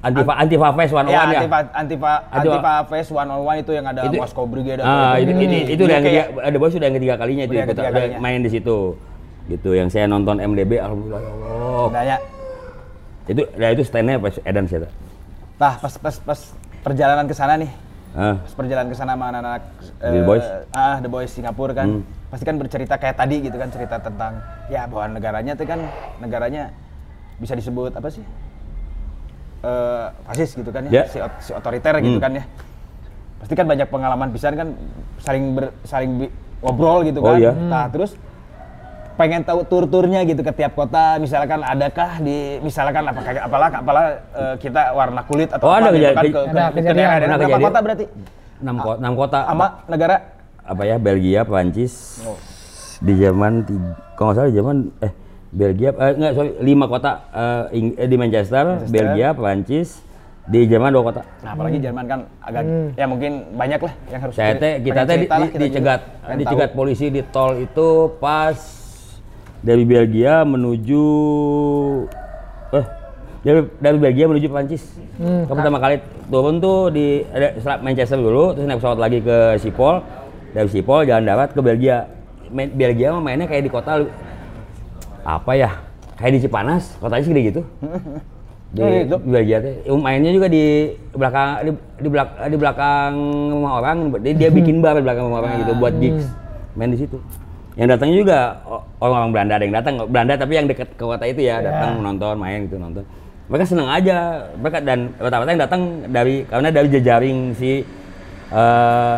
antifa antifa fest one
Ya,
one ya.
Antifa, Antifa,
Antifa-
Antifa Fest 101 itu yang ada
Itu-
Moscow Brigade
Ah,
atau
itu, itu, itu udah yang ketiga, ada bos sudah yang ketiga kalinya itu ikut, udah main di situ. Gitu, yang saya nonton MDB, alhamdulillah ya Allah.
Nanya,
Itu, ya itu standnya pas Edan sih.
Nah, pas pas pas perjalanan ke sana nih,
Ah,
pas perjalanan ke sana sama anak-anak
The
eh,
Boys?
ah The Boys Singapura kan
Hmm.
pasti kan bercerita kayak tadi gitu kan cerita tentang ya bahwa negaranya tuh kan negaranya bisa disebut apa sih eh fasis gitu kan ya,
Ya.
si, ot- si otoriter gitu
Hmm.
kan ya pasti kan banyak pengalaman pisan kan saling ber, saling bi- ngobrol gitu
Oh,
kan
iya.
nah terus pengen tahu tur-turnya gitu ke tiap kota misalkan adakah di misalkan apa kayak apalah apalah eh, kita warna kulit atau
Oh,
apa
ada
gitu kan ke,
ada
ke, ke
kejadian.
daerah
Ada
berapa
kejadian.
kota berarti
enam kota, enam kota.
sama negara
apa ya Belgia, Prancis,
Oh.
di Jerman, tiga, kalau nggak salah di Jerman, eh Belgia, eh, enggak sorry lima kota eh, eh, di Manchester,
Manchester.
Belgia, Prancis, di Jerman dua kota.
nah apalagi Jerman kan agak ya mungkin banyak lah yang harus
Saya teh
pengen
kita teh di,
lah
di-
kita
dicegat
Pengen
dicegat
tahu.
polisi di tol itu pas dari Belgia menuju eh dari, dari Belgia menuju Prancis.
Hmm,
Kamu pertama kali turun tuh di ada Manchester dulu, terus naik pesawat lagi ke Schiphol, dari Schiphol jalan darat ke Belgia. Belgia mah mainnya kayak di kota lu- apa ya? Kayak di Cipanas, kotanya segede gitu. Di,
gitu.
Mainnya juga di belakang di, di belak di belakang rumah orang. Dia, dia bikin bar di belakang rumah orang gitu buat gigs. Main di situ. Yang datangnya juga orang-orang Belanda ada yang datang Belanda tapi yang dekat ke kota itu ya datang nonton main gitu nonton. Mereka seneng aja. Mereka dan rata-rata yang datang dari karena dari jejaring si eh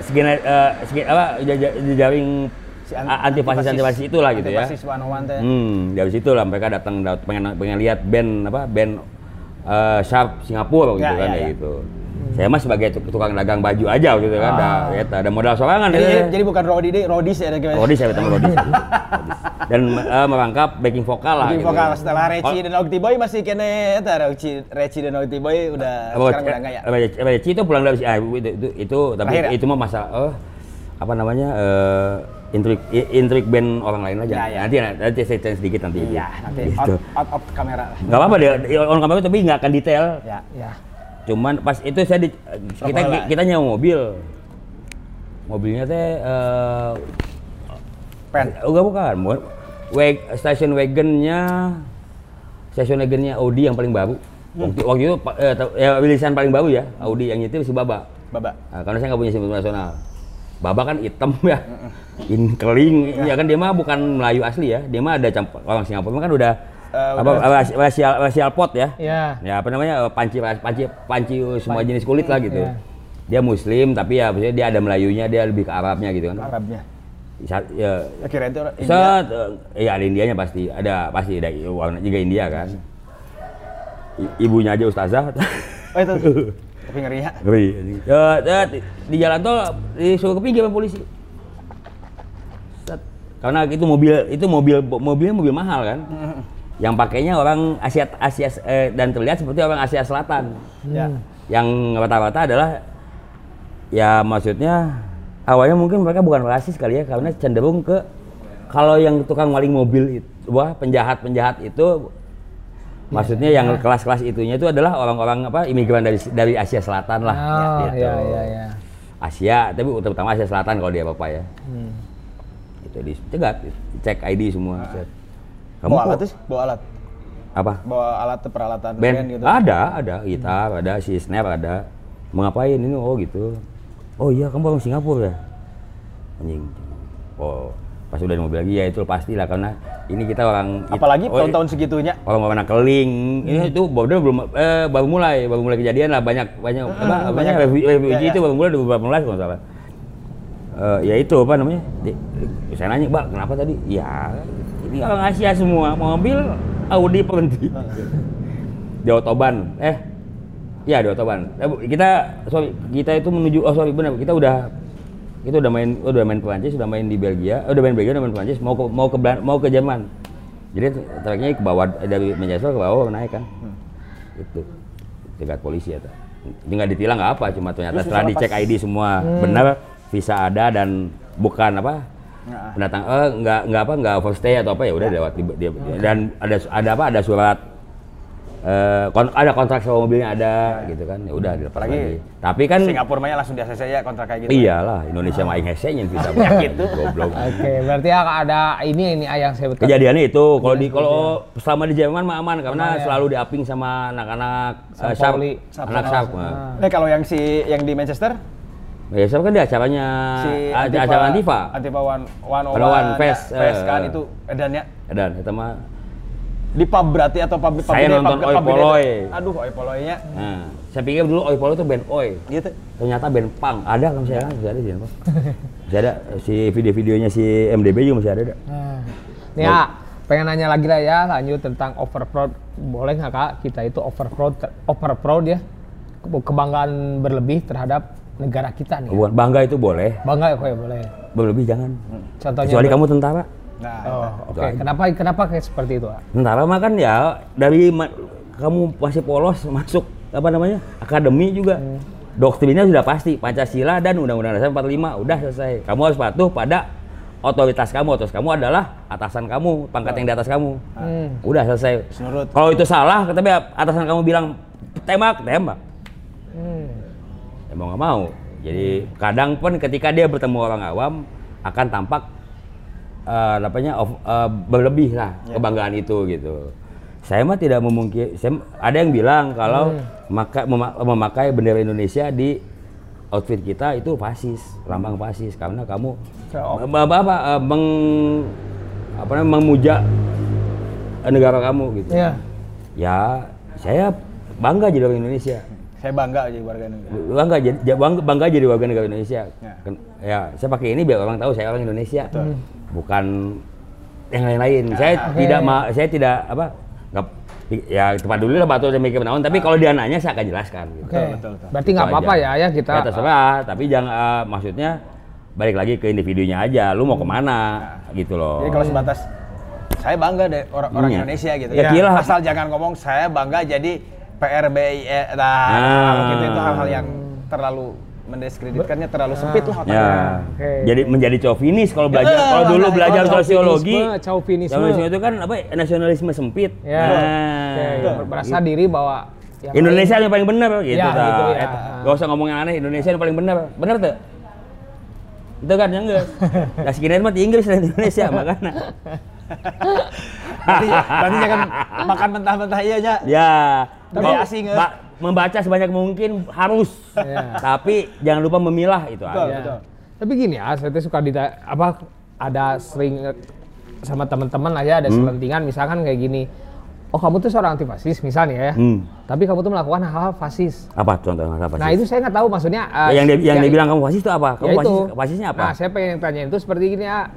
segini eh, segi- apa jeja- jejaring antifasis antifasis itulah gitu ya.
Antifasis 101 teh.
Hmm, dari situ lah mereka datang dat- pengen pengen lihat band apa band eh, Sharp Singapura gitu
Ya,
kan
ya, ya.
gitu. Saya mah sebagai tuk- tukang dagang baju aja gitu kan, ada eta ada modal sorangan
Jadi,
ya.
jadi bukan Rodi deh, Rodis ya gimana?
Rodis saya ketemu Rodis. Dan eh, merangkap backing vokal lah.
Di
gitu.
vokal setelah Reci
Oh,
dan Ogti Boy masih kene eta Reci, Reci dan Ogti Boy udah
Oh,
sekarang udah enggak ya?
Reci- Reci itu pulang dari ah, itu, itu, itu tapi
Terakhir ya?
itu mah masalah eh, apa namanya eh intrik intrik band orang lain aja.
Ya, ya.
Nanti nanti saya cerita sedikit nanti.
Iya, nanti
Gitu.
out, out kamera.
Nggak apa-apa deh, on kamera tapi nggak akan detail.
Ya.
Ya.
Cuman pas itu saya di, kita
bola.
kita nyewa mobil. Mobilnya teh eh
Pen.
enggak bukan. Mo- Wag, station wagonnya station wagonnya Audi yang paling baru. Waktu, waktu itu eh, ya, rilisan paling baru ya, Audi yang nyetir si Baba.
Baba.
Nah, karena saya nggak punya SIM nasional. Baba kan hitam ya, inkling, ya kan dia mah bukan Melayu asli ya, dia mah ada campur orang Singapura kan udah
Eh,
apa ras- rasial rasial pot ya,
Ya.
ya apa namanya panci panci panci semua jenis kulit lah gitu.
Iya.
Dia Muslim tapi ya maksudnya dia ada Melayunya, dia lebih ke Arabnya gitu kan.
Arabnya.
Sa- Ya,
Ya kira itu India.
Set, eh, iya ada Indianya pasti, ada pasti ada warna juga India kan. I- ibunya aja ustazah.
Oh itu. Tapi ngeri ya.
Ngeri. Ya, ya, di, di jalan tol disuruh ke pinggir sama polisi. Set. Karena itu mobil itu mobil mobilnya mobil mahal kan. Yang pakainya orang Asia Asia eh, dan terlihat seperti orang Asia Selatan.
Ya.
Yang rata-rata adalah ya maksudnya awalnya mungkin mereka bukan rasis kali ya karena cenderung ke kalau yang tukang maling mobil itu wah penjahat-penjahat itu maksudnya yang kelas-kelas itunya itu adalah orang-orang apa imigran dari dari Asia Selatan lah
Oh,
gitu.
ya, ya, ya.
Asia tapi terutama Asia Selatan kalau dia apa ya
Hmm.
itu dicegat cek ID semua set. kamu
Bawa alat tuh, bawa alat.
apa
Bawa alat peralatan
band
band gitu.
ada ada gitar ada si snare ada mau ngapain ini oh gitu oh iya kamu orang Singapura ya anjing oh pas udah di mobil lagi ya itu pastilah karena ini kita orang
Apalagi
oh,
tahun-tahun segitunya.
orang warna keling ini itu baru belum eh, baru mulai baru mulai kejadian lah banyak banyak apa
banyak.
banyak review, review
Ya, ya.
itu baru mulai 2018 kalau salah. Eh, ya itu apa namanya Di- saya nanya mbak kenapa tadi? Ya ini orang Asia semua mobil Audi berhenti. Di Otoban eh ya di Otoban Eh, kita sorry kita itu menuju oh sorry benar kita udah kita udah main udah main Perancis udah main di Belgia. Eh, udah main Belgia udah main Perancis. Mau ke mau ke Belan- mau ke Jerman. Jadi terakhirnya ke bawah dari Manchester ke bawah naik kan. Itu. Cegat polisi ya nggak ditilang nggak apa cuma ternyata
Terus
setelah dicek ID semua. Benar visa ada dan bukan apa
Nah.
pendatang eh nggak nggak apa nggak overstay atau apa ya udah lewat di- dia, dan ada ada apa ada surat eh, kon- ada kontrak sewa mobilnya ada gitu kan. Ya udah dilepas
Apalagi
lagi. Tapi kan
Singapura mah ya langsung di ACC ya kontrak kayak gitu.
iyalah Indonesia mah aing hese nyen visa gitu goblok.
Oke, berarti ada ini ini ah, yang saya betul.
kejadiannya itu kalau di kalau selama di Jerman mah aman karena
Aman ya.
selalu diaping sama anak-anak eh, sharp. Anak sharp nah.
Eh kalau yang si yang di Manchester?
Ya siapa kan di acaranya
si
ada acara Antifa.
Antifa One One
One One Fest,
Fest kan itu edannya
dan itu mah
di pub berarti atau pub pub
Saya nonton
pub-
Oi
pub tuh. Aduh Oi Poloynya.
nah saya pikir dulu Oi Polo itu band Oi
Gitu.
ternyata band punk ada kan ada masih ada sih apa? masih ada si video-videonya si MDB juga masih ada dah.
Nah, nih ya, pengen nanya lagi lah ya lanjut tentang overproud. Boleh nggak kak kita itu overproud overproud ya Ke- kebanggaan berlebih terhadap negara kita nih.
Bukan bangga itu boleh
Bangga ya kok ya boleh.
berlebih jangan
Contohnya.
kecuali kamu tentara
Nah,
Oh,
itu.
oke. Kenapa kenapa kayak seperti itu?
Tentara mah kan ya dari ma- kamu masih polos masuk apa namanya akademi juga doktrinnya sudah pasti Pancasila dan Undang-Undang Dasar 45 udah selesai kamu harus patuh pada otoritas kamu otoritas kamu adalah atasan kamu pangkat yang di atas kamu
Hmm.
udah selesai kalau itu salah tapi atasan kamu bilang tembak tembak
Hmm.
ya mau nggak mau jadi kadang pun ketika dia bertemu orang awam akan tampak eh, namanya of- eh, berlebih lah kebanggaan itu gitu saya mah tidak memungkir saya, ada yang bilang kalau maka, mema- memakai bendera Indonesia di outfit kita itu fasis lambang fasis karena kamu
Oh.
apa, apa, apa, eh, meng, apa namanya memuja negara kamu gitu
Iya.
ya saya bangga jadi orang Indonesia
saya bangga jadi warga negara.
bangga jadi ja- bangga, bangga jadi warga negara Indonesia.
Ya.
Ya. saya pakai ini biar orang tahu saya orang Indonesia, bukan yang lain-lain. saya
Oke.
tidak ma- saya tidak apa nggak ya tempat dulu lah batu mikir naon tapi kalau dia nanya saya akan jelaskan gitu.
Betul, betul.
Berarti nggak apa-apa ya ya kita.
Ya terserah, tapi jangan eh, maksudnya balik lagi ke individunya aja. Lu mau ke mana gitu loh.
Jadi kalau sebatas saya bangga deh orang, orang
Iya.
Indonesia gitu.
Ya, kira.
Asal jangan ngomong saya bangga jadi PRBI nah,
Ah.
kalau gitu itu hal-hal yang terlalu mendiskreditkannya terlalu sempit lah otaknya.
Ya,
Oke.
jadi menjadi chauvinis kalau belajar.
Ya,
kalau dulu belajar
Oh,
sosiologi,
chauvinisme, chauvinisme.
itu kan apa? Nasionalisme sempit.
Ya.
Nah,
Oke, Berasa diri bahwa yang
Indonesia yang paling benar gitu.
Ya, gitu ya.
Eta. Gak usah ngomong yang aneh, Indonesia yang paling benar. Benar tuh? Itu kan yang enggak. Nah, sekian mah di Inggris dan Indonesia makanya.
Berarti, berarti jangan makan mentah-mentah iya aja.
Ya.
Tapi asing, ya.
ba- membaca sebanyak mungkin harus.
Ya.
Tapi jangan lupa memilah itu
Betul,
aja.
betul.
Tapi gini ya, saya suka dita apa ada sering eh, sama teman-teman lah ya ada selentingan misalkan kayak gini. Oh kamu tuh seorang anti fasis misalnya ya.
Hmm.
Tapi kamu tuh melakukan hal-hal fasis.
Apa contohnya apa
Nah
sih?
itu saya nggak tahu maksudnya. eh,
yang dia, yang
ya-
dia bilang kamu fasis itu apa? Kamu
ya
fasis, fasisnya apa?
Nah saya pengen tanya itu seperti gini ya.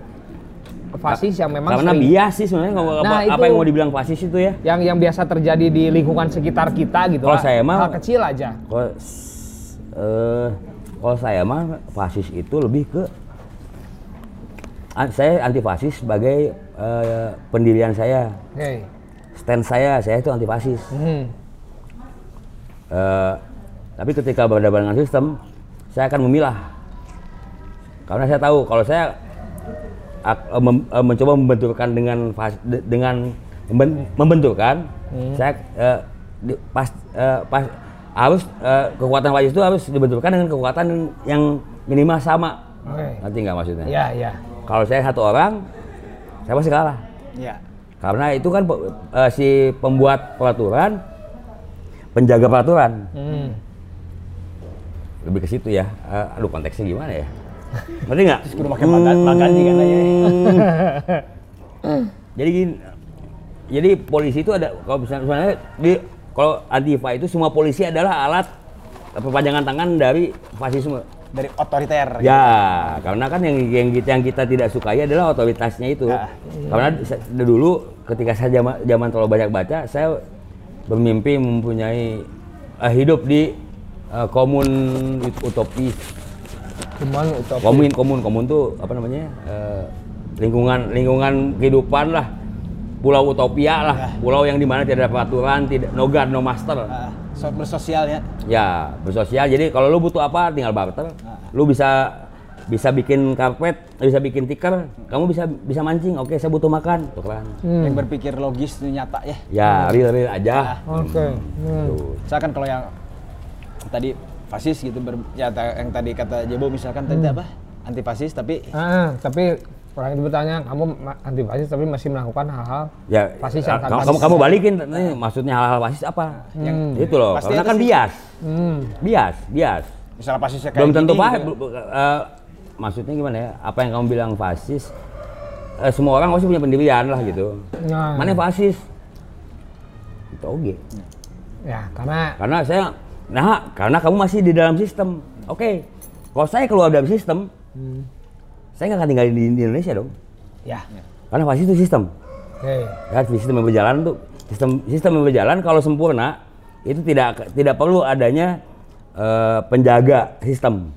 Fasis yang memang
Karena
sering-
bias sih sebenarnya kalau
Nah,
apa
itu.
yang mau dibilang fasis itu ya.
yang yang biasa terjadi di lingkungan sekitar kita gitu
Kalau saya mah-
hal kecil aja.
Kalau eh kalau saya mah fasis itu lebih ke an- saya anti fasis sebagai eh, pendirian saya,
Oke.
stand saya, saya itu anti fasis.
Hmm.
Eh, tapi ketika berhadapan dengan sistem, saya akan memilah. Karena saya tahu kalau saya eh, mem- eh, mencoba membenturkan dengan dengan memben- membenturkan, saya eh, di- pas eh, pas harus eh, kekuatan fasis itu harus dibenturkan dengan kekuatan yang minimal sama.
Oke.
Nanti nggak maksudnya?
Ya ya.
Kalau saya satu orang, saya pasti kalah.
Iya.
Karena itu kan eh, si pembuat peraturan, penjaga peraturan.
Hmm.
lebih ke situ ya. Eh, aduh konteksnya gimana ya? Ngerti nggak?
Terus kudu pakai magan juga lah ya.
Hmm. jadi gini, jadi polisi itu ada kalau misalnya sebenarnya di kalau antifa itu semua polisi adalah alat perpanjangan tangan dari fasisme.
Dari otoriter.
Ya, karena kan yang yang kita yang kita tidak sukai adalah otoritasnya itu.
Ya.
Karena sa- dulu ketika saya zaman, zaman terlalu banyak baca, saya bermimpi mempunyai eh, hidup di eh, komun ut-
utopi.
Komun komun komun tuh apa namanya? eh, lingkungan lingkungan kehidupan lah. Pulau utopia lah, pulau yang di mana tidak ada peraturan, tidak no god, no master.
Ah, so- bersosial ya.
Ya, bersosial. Jadi kalau lu butuh apa tinggal barter. Lu bisa bisa bikin karpet, bisa bikin tikar, kamu bisa bisa mancing. Oke, saya butuh makan. Tukeran.
Hmm.
Yang berpikir logis itu nyata ya.
Ya, real real aja.
Oke. Hmm.
Tuh.
Misalkan kalau yang tadi fasis gitu ber, ya ta- yang tadi kata Jebo misalkan tadi apa? Anti fasis tapi
Ah, tapi orang itu bertanya, kamu anti fasis tapi masih melakukan hal-hal
Ya,
fasis yang
kamu,
tanpa
kamu, kamu balikin nih, maksudnya hal-hal fasis apa?
yang
Itu loh,
Pasti
karena
itu
kan
sih.
bias.
Hmm.
Bias, bias.
misalnya fasisnya kayak
Belum tentu
gini,
pak.
gitu.
eh, maksudnya gimana ya? Apa yang kamu bilang fasis? eh, semua orang pasti punya pendirian lah gitu.
Nah,
Mana fasis? Itu oke.
ya karena
Karena saya, nah karena kamu masih di dalam sistem. Oke, kalau saya keluar dari sistem, saya nggak akan tinggal di, di Indonesia dong.
ya.
Karena pasti itu sistem.
Oke.
Ya, sistem yang berjalan tuh sistem sistem yang berjalan kalau sempurna itu tidak tidak perlu adanya eh, penjaga sistem.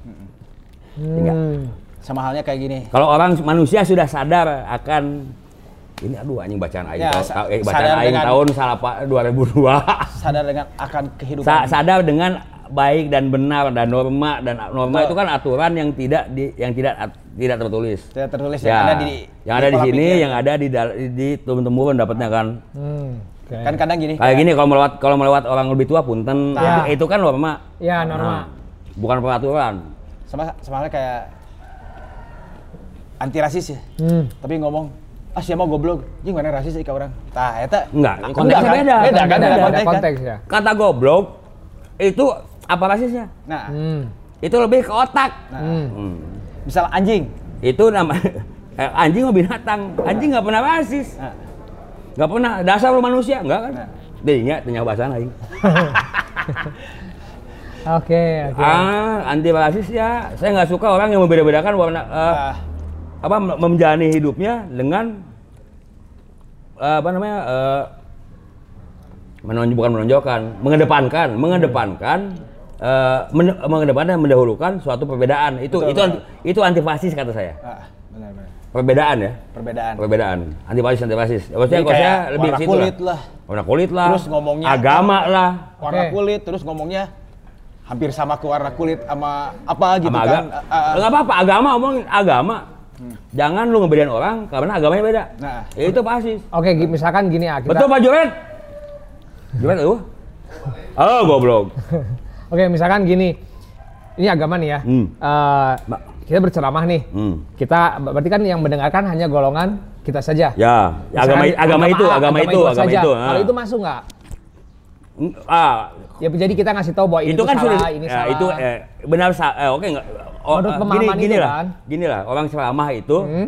Hmm.
sama halnya kayak gini.
Kalau orang manusia sudah sadar akan ini aduh anjing bacaan aing
Ya,
tahu-
sa-
tahu- eh, bacaan
sadar
aing
dengan-
tahun salapa 2002.
Sadar dengan akan kehidupan.
Sa- sadar dengan baik dan benar dan norma dan norma
Betul.
itu kan aturan yang tidak di yang tidak at- tidak tertulis.
Tidak tertulis
Ya,
yang ada di
yang ada di sini,
pikir.
yang ada di dal- di turun temurun dapatnya kan.
Hmm. Oke.
kan kadang gini.
Kayak gini kalau melewat kalau melewat orang lebih tua punten
Nah.
itu, itu kan norma.
Ya, norma.
Nah, bukan peraturan.
sama sama kayak anti rasis ya.
Hmm.
Tapi ngomong ah siapa goblok, ini mana rasis sih ke orang. Tah, eta
Enggak,
Enggak
konteksnya
kan?
beda.
Beda kan?
Ada,
Beda
ada
konteks kan?
konteks ya.
Kata goblok itu apa rasisnya?
Nah,
Hmm.
Itu lebih ke otak.
nah
Hmm.
Hmm.
misal anjing.
Itu nama eh, anjing mah binatang. Anjing nggak pernah rasis.
Nah,
Nggak pernah dasar lu manusia, enggak kan?
Nah.
Deh, ingat tanya bahasa lain.
Oke, oke.
Ah, anti rasis ya. Saya nggak suka orang yang membeda-bedakan warna eh,
ah,
apa menjalani hidupnya dengan eh, apa namanya eh, menonjol bukan menonjolkan, mengedepankan, mengedepankan eh, men- mengedepankan mendahulukan suatu perbedaan. Itu
Betul,
itu anti, itu antifasis kata saya.
Ah, benar benar.
Perbedaan ya.
Perbedaan.
Perbedaan. Antifasis antifasis. Maksudnya kalau saya lebih
warna kulit lah.
Warna kulit lah.
Terus ngomongnya
agama lah.
Warna
Oke.
kulit terus ngomongnya hampir sama ke warna kulit sama apa gitu
sama
kan. Ah, ah,
Enggak apa-apa, agama omongin agama. Jangan lu ngebedain orang karena agamanya beda.
Nah.
Ya, itu fasis.
Oke, gi- misalkan gini ya. Kita,
Betul Pak Juret? Juret lu? Oh, goblok.
Oke, misalkan gini. Ini agama nih ya.
Hmm.
Eh,
Mbak.
kita berceramah nih.
Hmm.
Kita berarti kan yang mendengarkan hanya golongan kita saja.
Ya, agama
Misalkan
agama itu,
A,
agama itu, agama
saja.
itu.
Kalau
ah.
itu masuk nggak?
ah,
Ya jadi kita ngasih tahu bahwa ini
itu
tuh
kan
salah,
sudah
ini
ya,
salah.
itu eh, benar eh, oke enggak oh,
Menurut
eh, gini,
pemahaman
gini
itu
lah
kan?
gini lah orang ceramah itu
Hmm?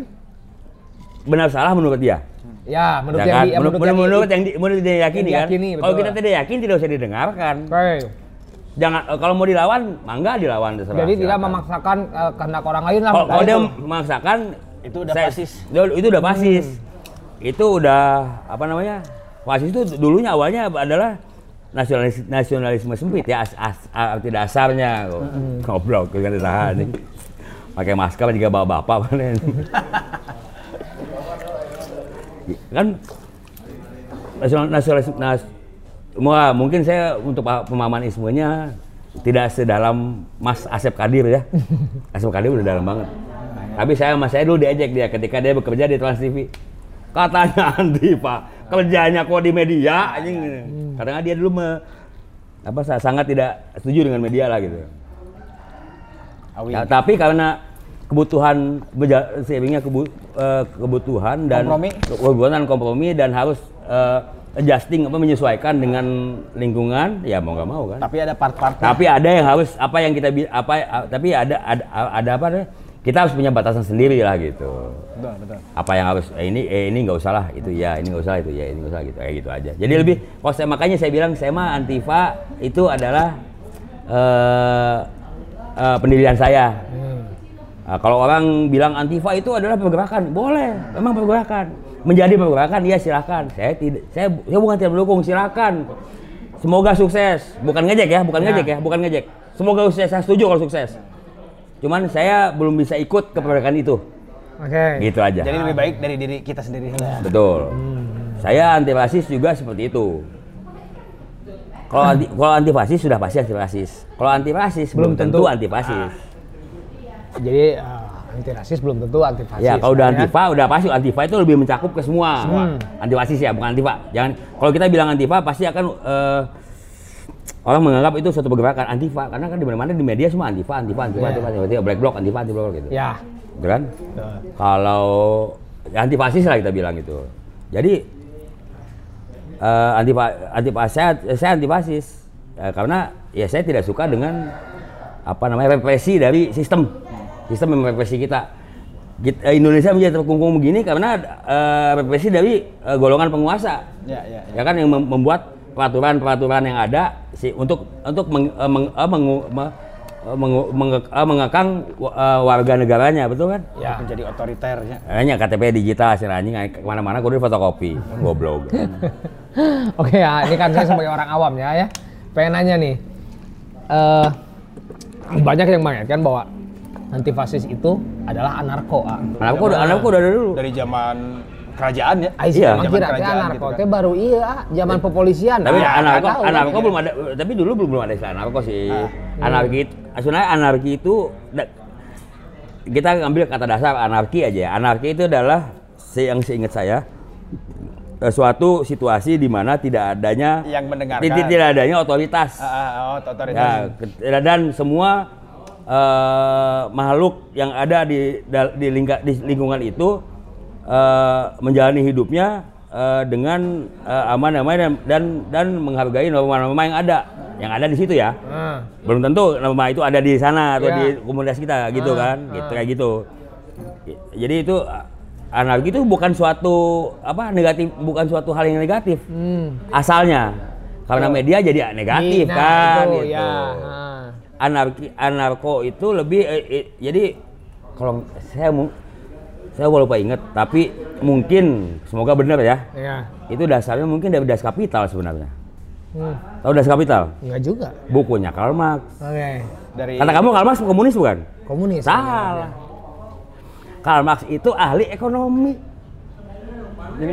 benar salah menurut dia
Ya, menurut
ya
yang
kan?
di,
menurut,
menurut,
menurut,
yang,
yang, di- menurut dia yakini
yang
kan
diyakini,
kalau kita tidak yakin tidak usah didengarkan
Oke.
jangan eh, kalau mau dilawan mangga dilawan terserah
Jadi tidak memaksakan eh, kehendak orang lain lah.
kalau dia
itu.
memaksakan
Itu udah
saya-
fasis.
itu- itu udah fasis itu udah apa namanya fasis itu dulunya awalnya adalah nasionalis nasionalisme sempit ya as, as, arti dasarnya kok goblok kan tahan nih pakai masker juga bawa bapak kan nasional nasionalis nas, Wah, mungkin saya untuk pemahaman ismunya tidak sedalam Mas Asep Kadir ya. Asep Kadir udah dalam banget. Tapi saya sama saya dulu diejek dia ketika dia bekerja di Trans TV. Katanya anti Pak, kerjanya kok di media anjing. Karena dia dulu me, apa sa- sangat tidak setuju dengan media lah gitu. Ya, tapi karena kebutuhan seiringnya kebu- eh, kebutuhan dan
Kompromi.
kebutuhan kompromi dan harus eh, adjusting apa menyesuaikan dengan lingkungan ya mau nggak mau kan.
Tapi ada part-part
Tapi ada yang harus apa yang kita apa tapi ada ada ada apa deh? Kita harus punya batasan sendiri lah gitu.
betul betul.
Apa yang harus eh, ini eh ini nggak usah lah itu ya ini nggak usah itu ya ini nggak usah gitu kayak gitu aja. Jadi lebih kalau saya makanya saya bilang saya mah antifa itu adalah eh eh, pendirian saya. Nah, kalau orang bilang antifa itu adalah pergerakan, boleh, memang pergerakan. Menjadi pergerakan, iya silakan. Saya tidak, saya, saya bukan tidak mendukung, silakan. Semoga sukses, bukan ngejek ya, bukan ngejek ya, bukan ngejek. Semoga sukses, saya setuju kalau sukses. Cuman saya belum bisa ikut ke pergerakan itu,
Oke.
gitu aja.
Jadi lebih baik dari diri kita sendiri lah.
Betul. Saya anti fasis juga seperti itu. Kalau anti kalau anti fasis sudah pasti anti fasis. Kalau anti fasis belum,
Belum
tentu,
tentu.
anti fasis.
Jadi eh, anti rasis belum tentu anti fasis.
Ya, kalau udah
ya?
antifa udah pasti antifa itu lebih mencakup ke semua.
Hmm.
Anti fasis ya, bukan antifa. Jangan kalau kita bilang antifa pasti akan eh, orang menganggap itu suatu pergerakan antifa karena kan di mana-mana di media semua antifa, antifa, antifa,
Ya.
antifa, antifa, black bloc, antifa, anti bloc gitu.
Ya.
Gitu kan? Kalau ya anti fasis lah kita bilang itu. Jadi eh anti anti saya saya anti fasis Ya, karena ya saya tidak suka dengan apa namanya represi dari sistem sistem yang represi kita. Eh, Indonesia menjadi terkungkung begini karena eh, represi dari eh, golongan penguasa
Ya ya. ya.
ya kan yang mem- membuat peraturan-peraturan yang ada si untuk untuk meng, eh, meng- mengu- me- mengu- menge- eh, mengekang eh, warga negaranya betul kan?
Ya. Menjadi otoriter ya.
Hanya KTP digital sih anjing ke mana-mana kudu fotokopi goblok.
Oke ya, ini kan saya sebagai orang awam ya ya. Pengen nanya nih. eh banyak yang mengaitkan bahwa anti fasis itu adalah anarko. Ah.
Anakku udah anakku udah dari dulu.
Dari zaman kerajaan ya.
Ais
Iya.
Zaman
kira
kerajaan
anarko
gitu kan.
baru iya ah, zaman kepolisian.
Tapi
Ah,
anarko
tahu,
anarko belum ada tapi dulu belum belum ada istilah anarko sih.
Ah.
Anarki itu sebenarnya anarki itu kita ambil kata dasar anarki aja ya. Anarki itu adalah yang seingat saya eh, suatu situasi di mana tidak adanya
Yang mendengarkan.
tidak, tidak adanya otoritas.
Ah, ah, oh, otoritas.
Ya, dan semua eh, makhluk yang ada di di, lingka- di lingkungan itu eh, menjalani hidupnya eh, dengan eh, aman damai dan, dan dan menghargai norma-norma yang ada yang ada di situ ya.
Ah.
Belum tentu norma itu ada di sana atau
Iya.
di komunitas kita gitu
Ah,
kan, gitu kayak gitu. Jadi itu anarki itu bukan suatu apa negatif, bukan suatu hal yang negatif
Hmm.
asalnya. Karena media jadi negatif
Nah,
kan
itu,
gitu
ya.
Anarki anarko itu lebih eh, eh, jadi kalau saya saya lupa ingat tapi mungkin semoga benar ya
Ya.
itu dasarnya mungkin dari das kapital sebenarnya
Hmm.
Tahu Das Kapital?
Enggak juga.
Bukunya Karl Marx.
Oke.
Dari
Kata kamu Karl Marx komunis bukan?
Komunis.
Salah. Karl Marx itu ahli ekonomi.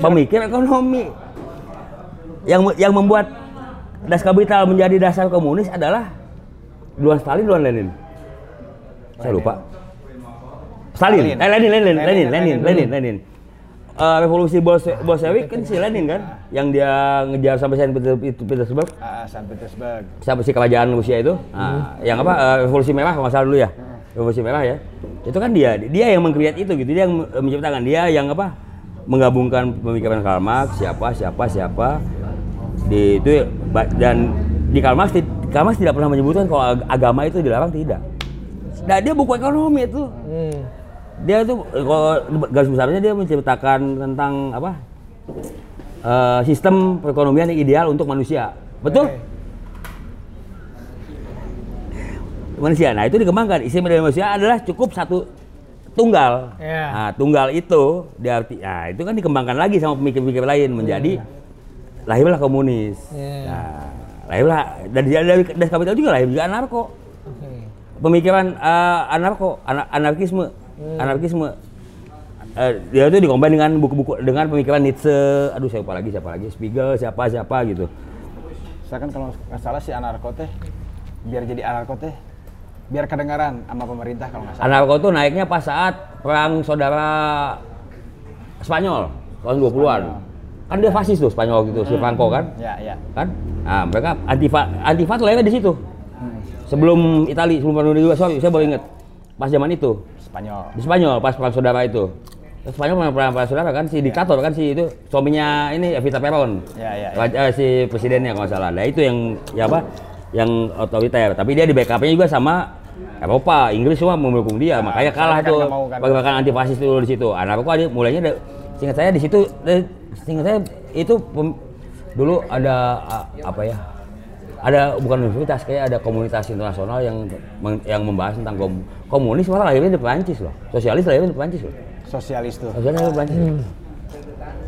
Pemikir ekonomi. Yang yang membuat Das Kapital menjadi dasar komunis adalah Duluan Stalin, duluan Lenin. Saya lupa. Stalin, eh Lenin, Lenin, Lenin,
Lenin,
Lenin,
Lenin
Lenin, Lenin. Eh, revolusi Bolse- Bolshevik kan si Lenin kan, yang dia ngejar sampai Saint Peter- Petersburg,
ah, San Petersburg.
sampai si kerajaan Rusia itu, nah, yang apa? Eh, revolusi merah kalau salah dulu ya, revolusi merah ya, itu kan dia, dia yang mengkreat itu gitu, dia yang menciptakan, dia yang apa, menggabungkan pemikiran Karl Marx, siapa, siapa, siapa, di itu dan di Karl Marx, Karl Marx tidak pernah menyebutkan kalau ag- agama itu dilarang tidak. Nah dia buku ekonomi itu,
Hmm.
Dia tuh eh, kalau garis besarnya dia menceritakan tentang apa eh, sistem perekonomian yang ideal untuk manusia. Betul?
Oke.
manusia. Nah itu dikembangkan. Isi dari manusia adalah cukup satu tunggal.
Ya.
nah tunggal itu diarti nah itu kan dikembangkan lagi sama pemikir-pemikir lain menjadi lahirlah komunis.
Ya.
nah lahirlah dan dari, dari, dari kapital juga lahir juga anarko.
Oke.
pemikiran eh, anarko ana- anarkisme
Hmm.
anarkisme. Eh, dia itu dikombin dengan buku-buku dengan pemikiran Nietzsche. Aduh siapa lagi siapa lagi? Spiegel siapa siapa gitu.
Saya kan kalau nggak salah si anarko teh biar jadi anarko teh biar kedengaran sama pemerintah kalau nggak salah.
anarko itu naiknya pas saat perang saudara Spanyol tahun 20-an kan dia fasis tuh Spanyol gitu si Franco kan?
Ya, ya.
kan? Nah mereka antifa antifa tuh lahirnya di situ. Sebelum Itali sebelum perang dunia kedua sorry saya baru inget pas zaman itu
Spanyol.
di Spanyol pas perang saudara itu. Spanyol perang, perang, perang saudara kan si diktator kan si itu suaminya ini Evita Peron.
Ya, ya, ya.
Eh, si presidennya kalau salah. Nah itu yang ya apa yang otoriter. Tapi dia di backupnya juga sama Eropa Inggris semua mendukung dia. Makanya kalah tuh
kan.
pergerakan anti fasis dulu di situ. Anak aku ada mulainya ada singkat saya di situ singkat saya itu pem- dulu ada a- apa ya ada bukan universitas kayak ada komunitas internasional yang yang membahas tentang komunis malah lahirnya di Perancis loh sosialis lahirnya di Perancis loh
Sosialis tuh.
sosialis lahirnya di Perancis loh.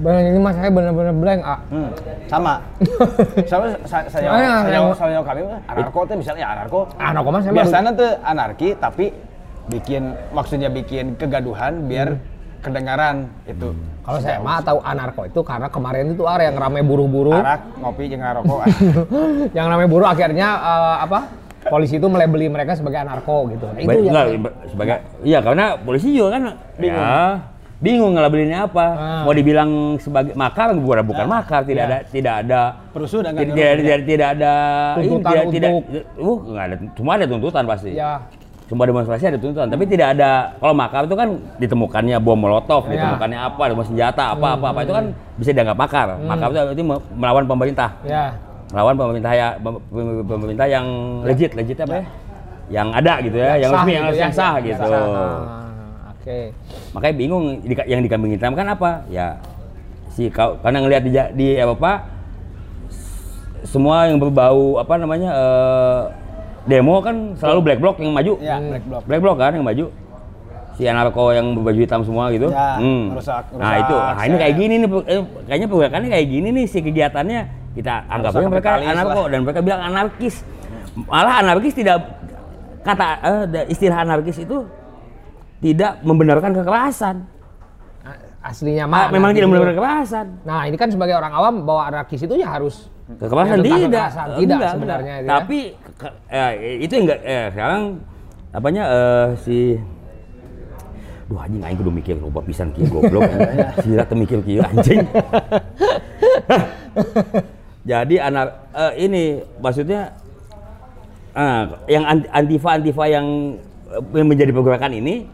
Bang ini mas saya benar-benar blank ah.
Hmm, sama. sama saya saya saya, saya kami mah anarko teh misalnya anarko.
Anarko mah saya baru-
biasanya tuh anarki tapi bikin maksudnya bikin kegaduhan biar kedengaran itu.
Kalau saya mah tahu anarko itu karena kemarin itu ada yang rame buruh-buruh.
Arak, ngopi jeung ngarokok.
yang namanya buruh akhirnya eh, apa? Polisi itu melebeli mereka sebagai anarko gitu. Nah, itu
enggak, ba- sebagai iya karena polisi juga kan bingung. Ya, bingung ngelabelinnya apa.
Ah.
Mau dibilang sebagai makar bukan bukan makar, tidak ada tidak ada
Perusuh dan
tidak, tidak, tidak, tidak ada ini,
Tuntutan
tidak, tidak
untuk-
uh nggak ada semua ada tuntutan pasti.
ya
Semua demonstrasi ada tuntutan, tapi tidak ada kalau makar itu kan ditemukannya bom molotov,
Ya.
ditemukannya apa, ditemukan senjata apa apa apa itu kan bisa dianggap makar. Makar itu berarti me- melawan pemerintah.
ya
melawan pemerintah ya pem- pem- pemerintah yang legit legit apa ya yang ada gitu ya yang, resmi yang,
gitu
yang
ya.
sah
Yang
gitu
sah. Ah, Oke.
makanya bingung yang dikambing hitamkan apa ya si kau karena ngelihat di, di Eropa s- semua yang berbau apa namanya eh, demo kan selalu black bloc yang maju
Ya, black bloc.
black bloc kan yang maju si anarko yang berbaju hitam semua gitu
Ya,
Hmm.
merusak-
nah
merusak
itu nah, ini kayak gini nih eh, kayaknya pergerakannya kayak gini nih si kegiatannya kita anggapnya mereka anarko
lah.
dan mereka bilang anarkis malah anarkis tidak kata eh, da- istilah anarkis itu tidak membenarkan kekerasan
Aslinya
Ah,
mah
memang tidak
itu-
membenarkan kekerasan
Nah ini kan sebagai orang awam bahwa anarkis itu ya harus
kekerasan
ya,
tidak
kekerasan. tidak
Enggak,
sebenarnya
enggak.
itu ya.
tapi ke- eh, itu enggak eh, sekarang apanya eh, si Duh anjing aing kudu mikir loba pisan kieu goblok. Sila mikir kieu anjing. Jadi anak eh, ini maksudnya ah, yang anti- antifa-antifa yang eh, yang menjadi pergerakan ini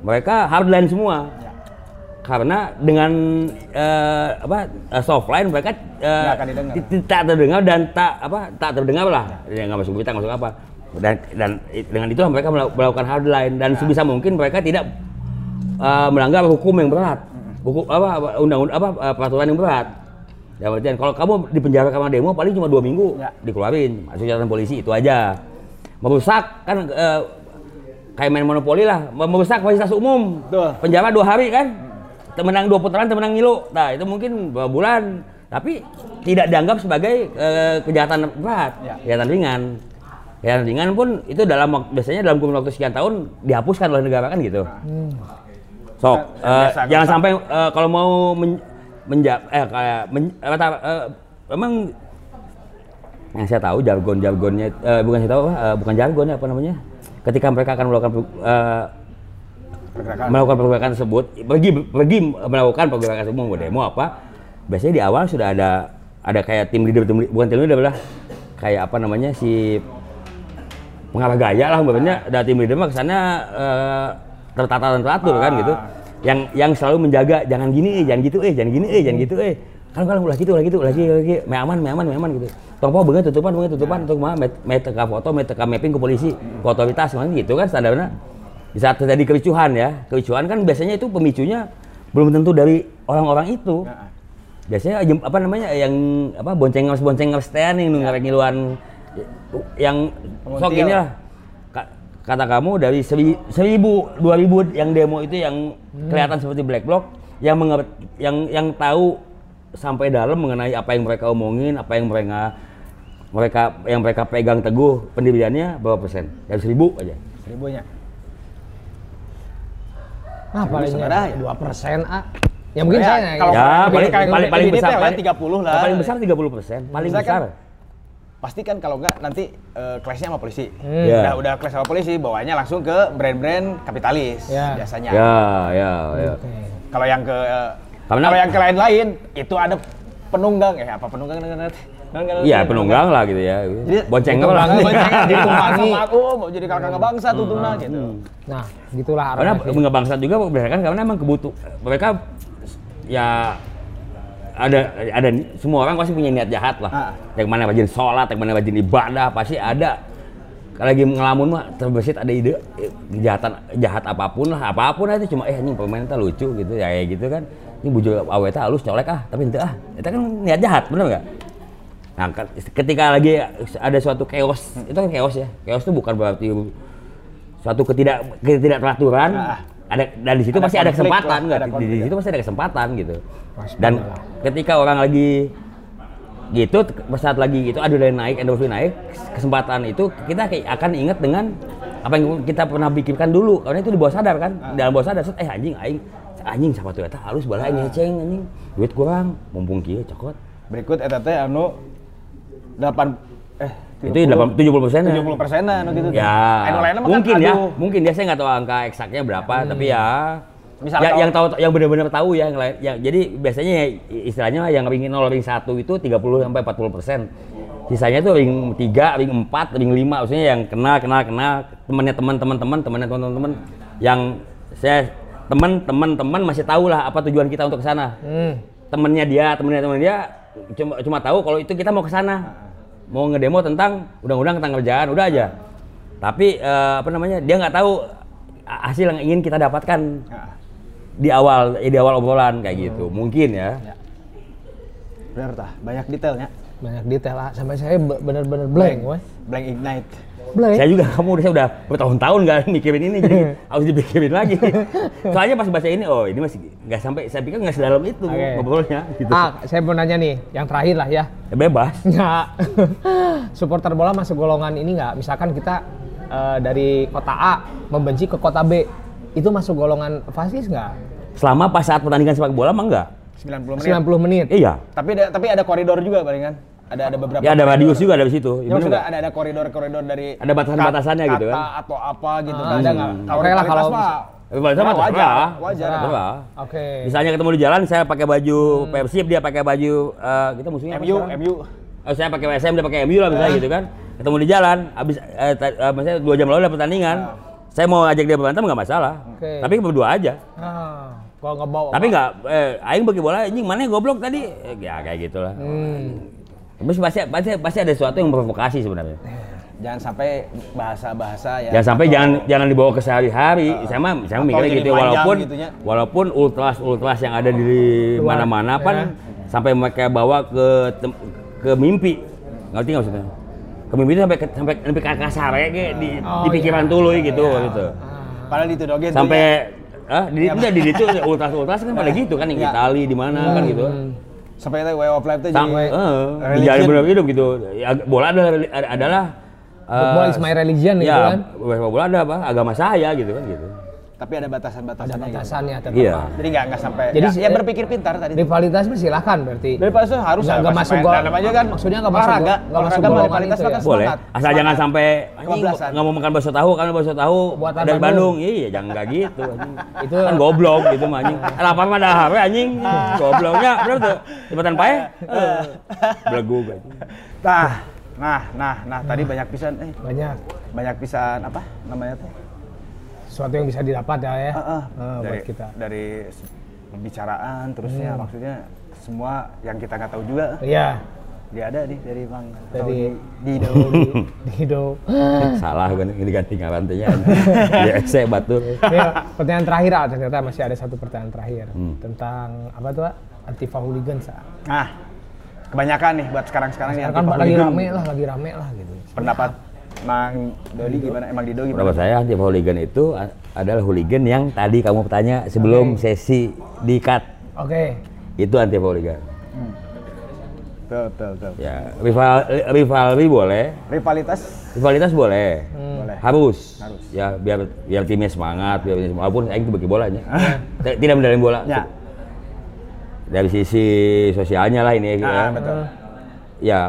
mereka hardline semua. Karena dengan eh, apa eh, softline mereka ti- tak terdengar dan tak apa tak terdengar lah. Ya nggak masuk berita, masuk apa. Dan dan dengan itulah mereka melaku- melakukan hardline dan sebisa mungkin mereka tidak eh, melanggar hukum yang berat. Hukum apa undang-undang apa peraturan yang berat. Ya artian kalau kamu di penjara karena demo paling cuma dua minggu
Ya.
dikeluarin masuk catatan polisi itu aja. Merusak kan eh, kayak main monopoli lah, merusak fasilitas umum.
Betul.
Penjara dua hari kan, temenang dua putaran, temenang ngilu. Nah itu mungkin dua bulan tapi tidak dianggap sebagai eh, kejahatan berat,
Ya.
kejahatan ringan. Kejahatan ringan pun itu dalam biasanya dalam kurun waktu sekian tahun dihapuskan oleh negara kan gitu. Sok,
Kan
eh,
biasa,
jangan sampai eh, kalau mau men, menja- eh kayak men, apa, ta- eh, emang yang saya tahu jargon-jargonnya eh, bukan saya tahu eh, bukan jargon apa namanya? Ketika mereka akan melakukan eh,
Pergerakan.
melakukan pergerakan tersebut pergi pergi melakukan pergerakan tersebut mau demo apa biasanya di awal sudah ada ada kayak tim leader, tim leader- bukan tim leader lah kayak apa namanya si pengarah gaya lah sebenarnya ada tim leader mah ke sana eh, tertata dan teratur kan gitu yang yang selalu menjaga jangan gini eh jangan gitu eh jangan gini eh jangan gitu eh. Kalau kalau ulah gitu ulah gitu ulah gitu ulah gitu. Me aman me aman me aman gitu. Tongpo beungeut tutupan beungeut tutupan untuk mah met met teka foto met teka mapping ke polisi ke otoritas mana gitu kan standarnya. Di saat terjadi kericuhan ya kericuhan kan biasanya itu pemicunya belum tentu dari orang-orang itu.
Nah,
biasanya jem- apa namanya yang apa boncengers boncengers teh nih nu ngarek ngiluan yang sok ini lah kata kamu dari seri- seribu dua ribu yang demo itu yang kelihatan seperti black bloc yang mengerti yang yang tahu sampai dalam mengenai apa yang mereka omongin apa yang mereka mereka yang mereka pegang teguh pendiriannya berapa persen dari seribu aja
Seribunya.
Nah, paling
sebenarnya ya.
dua persen ah. Ya mungkin
Ya,
saya
kalau
ya
lebih-
paling paling paling besar
detail ya,
paling
30 lah.
paling besar 30 persen paling
Misalkan
besar
Pasti kan kalau nggak nanti eh, clash-nya sama polisi.
Ya.
Udah udah clash sama polisi, bawanya langsung ke brand-brand kapitalis
Ya.
biasanya.
ya ya ya
Kalau yang ke
Karena-
kalau yang ke lain-lain itu ada penunggang eh apa penunggang nanti?
Iya penunggang lah gitu ya.
Jadi
Bonceng
itu
lah.
bangsa, bonceng
ditumpangi
sama aku mau jadi kakak bangsa tuh tuna gitu.
Nah, gitulah
Karena
arahnya.
ngebangsat juga berdasarkan karena emang kebutuh mereka ya ada ada semua orang pasti punya niat jahat lah.
Ah.
Yang mana rajin sholat, yang mana rajin ibadah pasti ada. Kalau lagi ngelamun mah terbesit ada ide eh, kejahatan jahat apa pun lah apa pun aja cuma eh ini pemain teh lucu gitu ya kayak gitu kan ini bujuk awet halus colek ah tapi ente ah itu kan niat jahat bener nggak Nah, ke- ketika lagi ada suatu chaos, itu kan chaos ya. Chaos itu bukan berarti suatu ketidak ketidakteraturan.
Ah.
Ada dan di situ
Ada
pasti ada kesempatan
lah,
nggak?
ada
Di, di
ya.
situ pasti ada kesempatan gitu. Dan. Ketika orang lagi gitu saat lagi gitu adrenalin naik, endorfin naik, kesempatan itu kita akan ingat dengan apa yang kita pernah pikirkan dulu. Karena itu di bawah sadar kan?
Ah.
dalam bawah sadar set, eh anjing aing anjing siapa tuh eta halus bala ngeceng anjing. Duit kurang mumpung kieu cokot.
Berikut eta teh anu 8 eh
itu 70 persen
70 persenan gitu.
Ya,
Anu lainnya kan,
mungkin ya,
aduh,
mungkin dia saya nggak tahu angka eksaknya berapa, tapi ya,
Misal
ya yang tahu yang benar-benar tahu ya, yang lain, ya, jadi biasanya ya, istilahnya yang ring 0, ring 1 itu 30 sampai 40 persen. Sisanya tuh ring 3, ring 4, ring 5, maksudnya yang kenal, kenal, kenal, temannya teman-teman, teman, temannya teman-teman, yang saya teman, teman, teman masih tahu lah apa tujuan kita untuk ke sana.
Hmm.
Temennya dia, temennya temen dia cuma cuma tahu kalau itu kita mau ke sana mau ngedemo tentang undang-undang tentang kerjaan udah aja tapi eh, apa namanya dia nggak tahu hasil yang ingin kita dapatkan
Nah,
di awal eh, di awal obrolan kayak gitu mungkin ya
ya. Bener tah, banyak detailnya.
Banyak detail ah. Sampai saya be- bener-bener blank, weh.
Blank ignite.
Blank.
saya juga kamu udah saya udah bertahun-tahun nggak mikirin ini jadi harus dipikirin lagi soalnya pas baca ini oh ini masih nggak sampai saya pikir nggak sedalam itu
Oke.
ngobrolnya gitu
Ah, saya mau nanya nih, yang terakhir lah ya.
Ya, bebas
Nggak. Supporter bola masuk golongan ini nggak? Misalkan kita eh, dari kota A membenci ke kota B, itu masuk golongan fasis nggak?
selama pas saat pertandingan sepak bola mah enggak
90 menit.
90 menit.
iya
Tapi ada tapi ada koridor juga palingan. Ada ada beberapa.
ya ada
koridor.
radius juga ada di situ
Ya, maksudnya ada ada koridor-koridor dari
Ada batasan-batasannya gitu kan?
kata atau apa gitu
Ah.
Ada nggak?
hmm.
Kalau
Oke lah,
rivalitas
kalau
ya, wajar,
terserah.
wajar.
Terserah. Oke.
Misalnya ketemu di jalan, saya pakai baju Persib, dia pakai baju eh, kita musuhnya
MU? MU.
Oh, saya pakai SM, dia pakai MU lah misalnya gitu kan. Ketemu di jalan, habis eh, ta- eh, misalnya dua jam lalu ada pertandingan. Saya mau ajak dia berantem nggak masalah.
Oke.
Tapi berdua aja.
Ah, kalau ngebawa.
Tapi nggak, eh, aing bagi bola, anjing mana goblok tadi? Eh, ya kayak gitulah.
Hmm.
Terus pasti, pasti, pasti ada sesuatu yang provokasi sebenarnya.
Jangan sampai bahasa-bahasa ya.
Jangan sampai
atau-
jangan jangan dibawa ke sehari-hari. saya mah saya mikirnya gitu
panjang
walaupun
gitu ya.
walaupun ultras ultras yang ada di mana-mana
ya.
kan sampai mereka bawa ke ke mimpi. Ngerti nggak maksudnya? Ke mimpi itu sampai ke, sampai sampai ke kasar ya kayak di,
Oh,
di pikiran
iya.
dulu gitu gitu.
Padahal itu dogen tuh
Sampai
ya.
ah di
Ya,
enggak di situ ultras ultras kan pada gitu kan yang
Ya.
Itali di mana kan gitu.
Hmm.
Sampai itu way of life itu jadi
eh,
religion.
menjadi benar hidup gitu. Ya, bola adalah, adalah eh,
Football is my religion gitu
ya,
kan.
bola ada apa? Agama saya gitu kan gitu.
Tapi ada batasan-batasannya.
Ada
gitu.
batasannya tetap.
Iya.
Jadi nggak nggak sampai.
Jadi
Jadi ya, berpikir pintar tadi.
Rivalitas mah silakan berarti.
Rivalitas itu harus
Nggak- nggak masuk gol.
Nah, namanya kan
Maksudnya nggak masuk gol- nggak masuk golongan
rivalitas
itu
mah
ya.
kan
Boleh.
semangat.
Asal jangan sampai nggak mau makan bakso tahu karena bakso tahu
Buatan
dari
Bandung.
Bandung. Iya, jangan kayak gitu. anjing.
Itu-
kan goblok gitu mah anjing. Lapar mah dahar we, anjing. Gobloknya bener tuh. Jembatan pae. Eh, anjing.
Nah, nah, nah, nah, tadi banyak pisan eh
Banyak
banyak pisan apa namanya tuh?
Sesuatu yang bisa didapat ya ya.
Ah, ah.
Eh,
dari
buat kita.
dari pembicaraan terusnya maksudnya semua yang kita nggak tahu juga
Iya.
dia ada nih dari Bang
Dari
atau di, di
Dido, Dido.
Salah kan diganti ngarantinya. Di ese batur.
ya, pertanyaan terakhir ah, ternyata masih ada satu pertanyaan terakhir
Hmm.
tentang apa tuh? ah? Antifa hooligan ah.
nah kebanyakan nih buat sekarang-sekarang nih
Sekarang kan
anti
lagi rame lah, lagi rame lah gitu.
pendapat Mang Dodi gimana emang Dido gimana
Pendapat saya anti hooligan itu adalah hooligan yang tadi kamu tanya sebelum sesi di cut.
Oke.
Itu anti hooligan.
betul betul betul
Ya, rival rivalry boleh,
rivalitas
rivalitas boleh.
boleh
Harus.
Harus.
Ya biar biar timnya semangat, biar timnya semangat. walaupun aing itu bagi bolanya. T- Tidak mendalin bola.
ya
Dari sisi sosialnya lah ini ya.
Ah, betul.
Ya,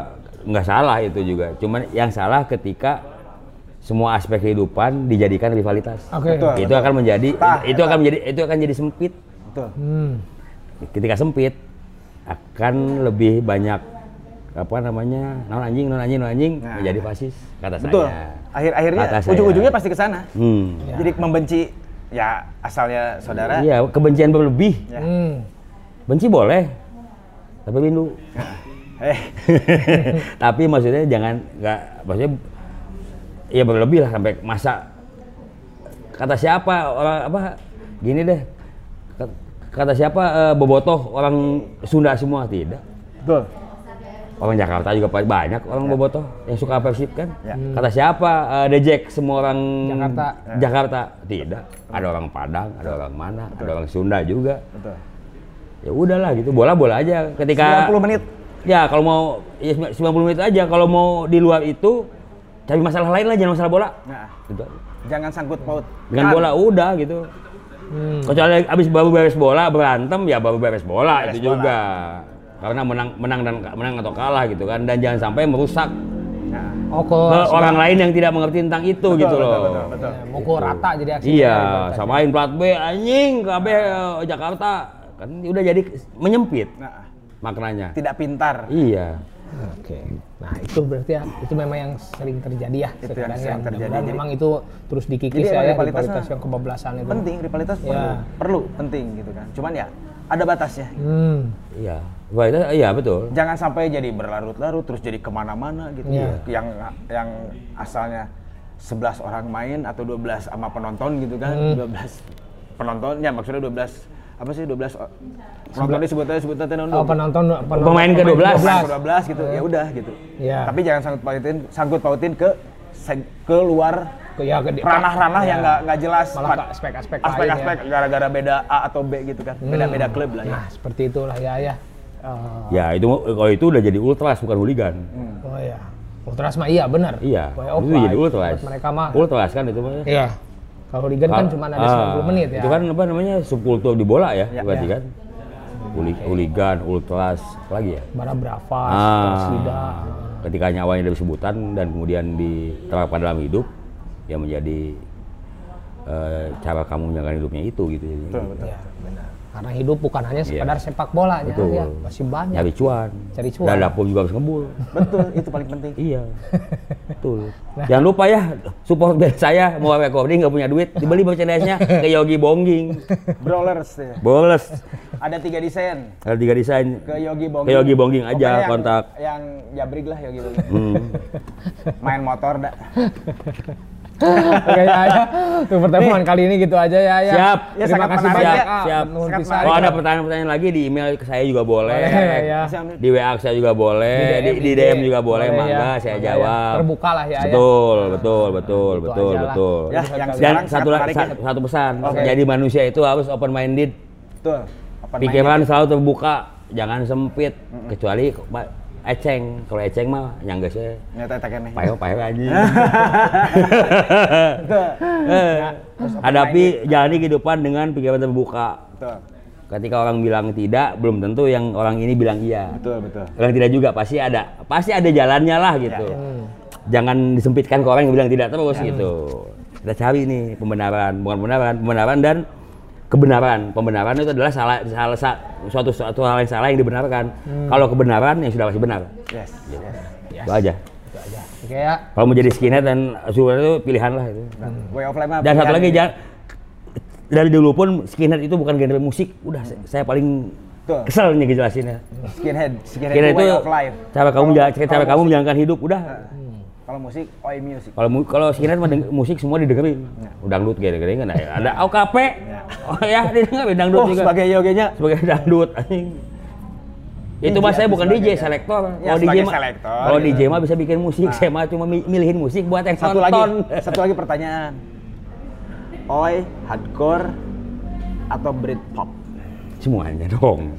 nggak salah itu juga. Cuman yang salah ketika semua aspek kehidupan dijadikan rivalitas.
Oke.
Betul.
Itu akan menjadi
Tah,
itu akan menjadi itu akan jadi sempit.
betul
Hmm.
Ketika sempit akan lebih banyak apa namanya non anjing non anjing non anjing
Nah.
menjadi fasis kata
betul
saya.
akhir-akhirnya
Kata saya.
ujung-ujungnya pasti ke sana
Hmm.
Ya.
jadi membenci ya asalnya saudara
Iya, kebencian berlebih.
ya.
Hmm.
Benci boleh. Tapi rindu.
eh.
Tapi maksudnya jangan nggak maksudnya ya berlebih lah sampai masa kata siapa orang apa gini deh. Kat- kata siapa eh, bobotoh orang Sunda semua? Tidak.
Betul.
Orang Jakarta juga banyak orang bobotoh yang suka Persib kan?
Ya.
kata siapa eh, Dejek semua orang
Jakarta.
Jakarta? Tidak. Ada orang Padang ada orang mana ada orang Sunda juga.
Betul.
Ya udahlah gitu bola bola aja. Ketika
90 menit
Ya kalau mau ya 90 menit aja. Kalau mau di luar itu cari masalah lain lah jangan masalah bola.
nah
Gitu.
jangan sangkut paut
Dengan
Kan.
bola udah gitu.
Hmm.
Kecuali abis baru beres bola berantem ya baru beres bola
Beres
itu
bola.
juga. Karena menang menang dan menang atau kalah gitu kan dan jangan sampai merusak
nah,
Oh, ke
orang lain yang tidak mengerti tentang itu
betul,
gitu
betul,
loh.
betul, betul.
Ya, mukul rata jadi aksi.
Iya, samain plat B anjing KB eh, Jakarta kan udah jadi menyempit
nah
maknanya.
tidak pintar
Iya.
Oke. Nah, itu berarti ya itu memang yang sering terjadi ya
Itu yang
sekarang
sering
ya.
terjadi. Jadi-
memang itu terus dikikis
Jadi
ya, ya
rivalitas
rivalitas yang kebablasan itu.
penting rivalitas perlu
Ya.
perlu penting gitu kan cuman ya ada batasnya
Hmm.
Iya. Wah, itu iya betul.
jangan sampai jadi berlarut-larut terus jadi ke mana-mana gitu
Iya.
yang yang asalnya 11 orang main atau 12 sama penonton gitu kan
Hmm.
12 penontonnya maksudnya 12 apa sih 12 o- penonton disebutnya sebutnya tenun
Oh, penonton, penonton
Pemain ke 12.
Pemain ke 12 gitu ya udah gitu
Iya.
tapi jangan sangkut pautin sangkut pautin ke ke luar
Ke- ya, ke
ranah-ranah
ya.
yang nggak nggak jelas
Malah aspek-aspek lain ya.
aspek-aspek gara-gara beda A atau B gitu kan beda-beda klub lah ya
Nah, seperti itulah ya ya. Eh,
Ya itu kalau itu udah jadi ultras bukan hooligan.
Oh ya. Ultras mah iya benar.
Iya. Itu jadi ultras.
Mereka mah.
Ultras kan itu mah.
Iya. Kalau hooligan kan
Kal-
cuma ada
ah,
90 menit ya.
Itu kan apa namanya subkultur di bola ya,
Ya,
berarti
ya.
kan. Huli- Hooligan, ultras, apa lagi ya?
Bara Bravas,
Ah, ketika nyawanya dari sebutan dan kemudian diterapkan dalam hidup, ya menjadi eh, cara kamu menjalankan hidupnya itu gitu.
betul betul
benar. Karena hidup bukan hanya sekedar sepak bola ya,
Betul.
ya, masih banyak.
Nyari cuan.
Cari cuan.
Dan dapur juga harus ngebul.
betul itu paling penting
Iya, betul. Jangan lupa ya, support band saya mau recording nggak punya duit, dibeli merchandise-nya ke Yogi Bongging.
brawlers ya.
Boles.
ada tiga desain
Ada tiga desain.
ke Yogi Bongging
Ke Yogi Bongging aja,
Pokoknya yang-
kontak.
yang jabrik lah Yogi Bongging
Hmm.
main motor dah
Oke ya, ya. Tuh pertemuan kali ini gitu aja ya ya.
Siap.
Ya,
Terima kasih banyak.
ya.
Ah,
Siap.
nuhun
Sangat
pisan.
menarik.
Kalau ada pertanyaan-pertanyaan lagi di email ke saya juga boleh.
Boleh, ya.
Di WA saya juga boleh, di, di
IG.
DM juga boleh,
Boleh,
mangga
ya.
saya
ya.
jawab.
Terbuka lah ya, ya.
Betul, betul, betul,
Itu
betul,
aja lah.
betul.
Ya, yang
Dan
sekarang
satu
ya.
satu pesan,
Oke.
jadi manusia itu harus open minded,
betul Open
pikiran selalu terbuka. jangan sempit kecuali eceng. Kalau eceng mah nyangga saya
Nyata tak kene.
payo payo anjing. Eh, Hadapi jalani kehidupan dengan pikiran terbuka.
Betul.
Ketika orang bilang tidak, belum tentu yang orang ini bilang iya.
Betul, betul.
Orang tidak juga pasti ada, pasti ada jalannya lah gitu. Jangan disempitkan ke orang yang bilang tidak terus gitu. Kita cari nih pembenaran, bukan pembenaran, pembenaran dan kebenaran. Pembenaran itu adalah salah, salah sa- suatu suatu hal yang salah yang dibenarkan. Kalau kebenaran yang sudah pasti benar.
Yes. yes.
Itu aja.
Oke ya.
Kalau mau jadi skinhead dan super itu pilihan lah itu.
Way of life mah.
Dan satu lagi jangan dari dulu pun skinhead itu bukan genre musik. Udah saya, saya paling
Betul.
kesel nih ngejelasinnya.
skinhead, skinhead,
Skinhead
itu way
itu
of life.
cara kamu cara
kalau
kamu menjalankan hidup udah.
Kalau musik, oi music.
Kalau mu- kalau skinhead mah musik semua didengerin. Dangdut gede-gede kan ada ada OKP. Oh ya, didengerin dangdut
Oh,
juga.
sebagai yogenya.
sebagai dangdut anjing. Itu mah saya bukan DJ selektor.
Ya,
Kalau DJ mah
selektor,
kalau. DJ mah bisa bikin musik, saya mah cuma mi- milihin musik buat yang
Satu lagi, satu lagi pertanyaan. Oi, hardcore atau Britpop?
Semuanya dong.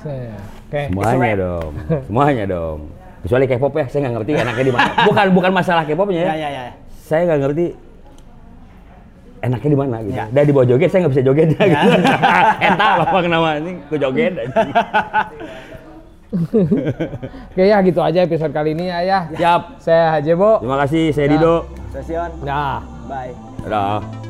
Saya. Oke.
Semuanya dong. Semuanya dong. Kecuali K-pop ya, saya nggak ngerti enaknya di mana. Bukan bukan masalah K-popnya ya.
Ya, ya, ya.
Saya nggak ngerti enaknya di mana gitu.
Ya.
Dan di bawah joget saya nggak bisa joget
Ya.
gitu. Eta lompang nama ini ku joget anjing.
Oke ya gitu aja episode kali ini ya. ya.
Siap.
Saya Hajebo.
Terima kasih, saya
Ya.
Dido.
Sesion,
Nah.
bye.
Dadah.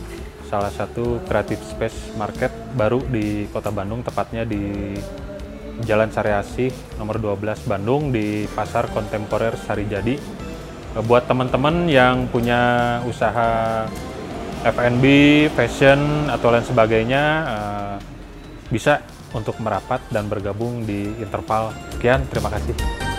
salah satu creative space market baru di Kota Bandung, tepatnya di Jalan Sariasih nomor 12 Bandung di Pasar Kontemporer Sarijadi. Eh, buat teman-teman yang punya usaha F&B, fashion atau lain sebagainya eh, bisa untuk merapat dan bergabung di Interval. Sekian, terima kasih.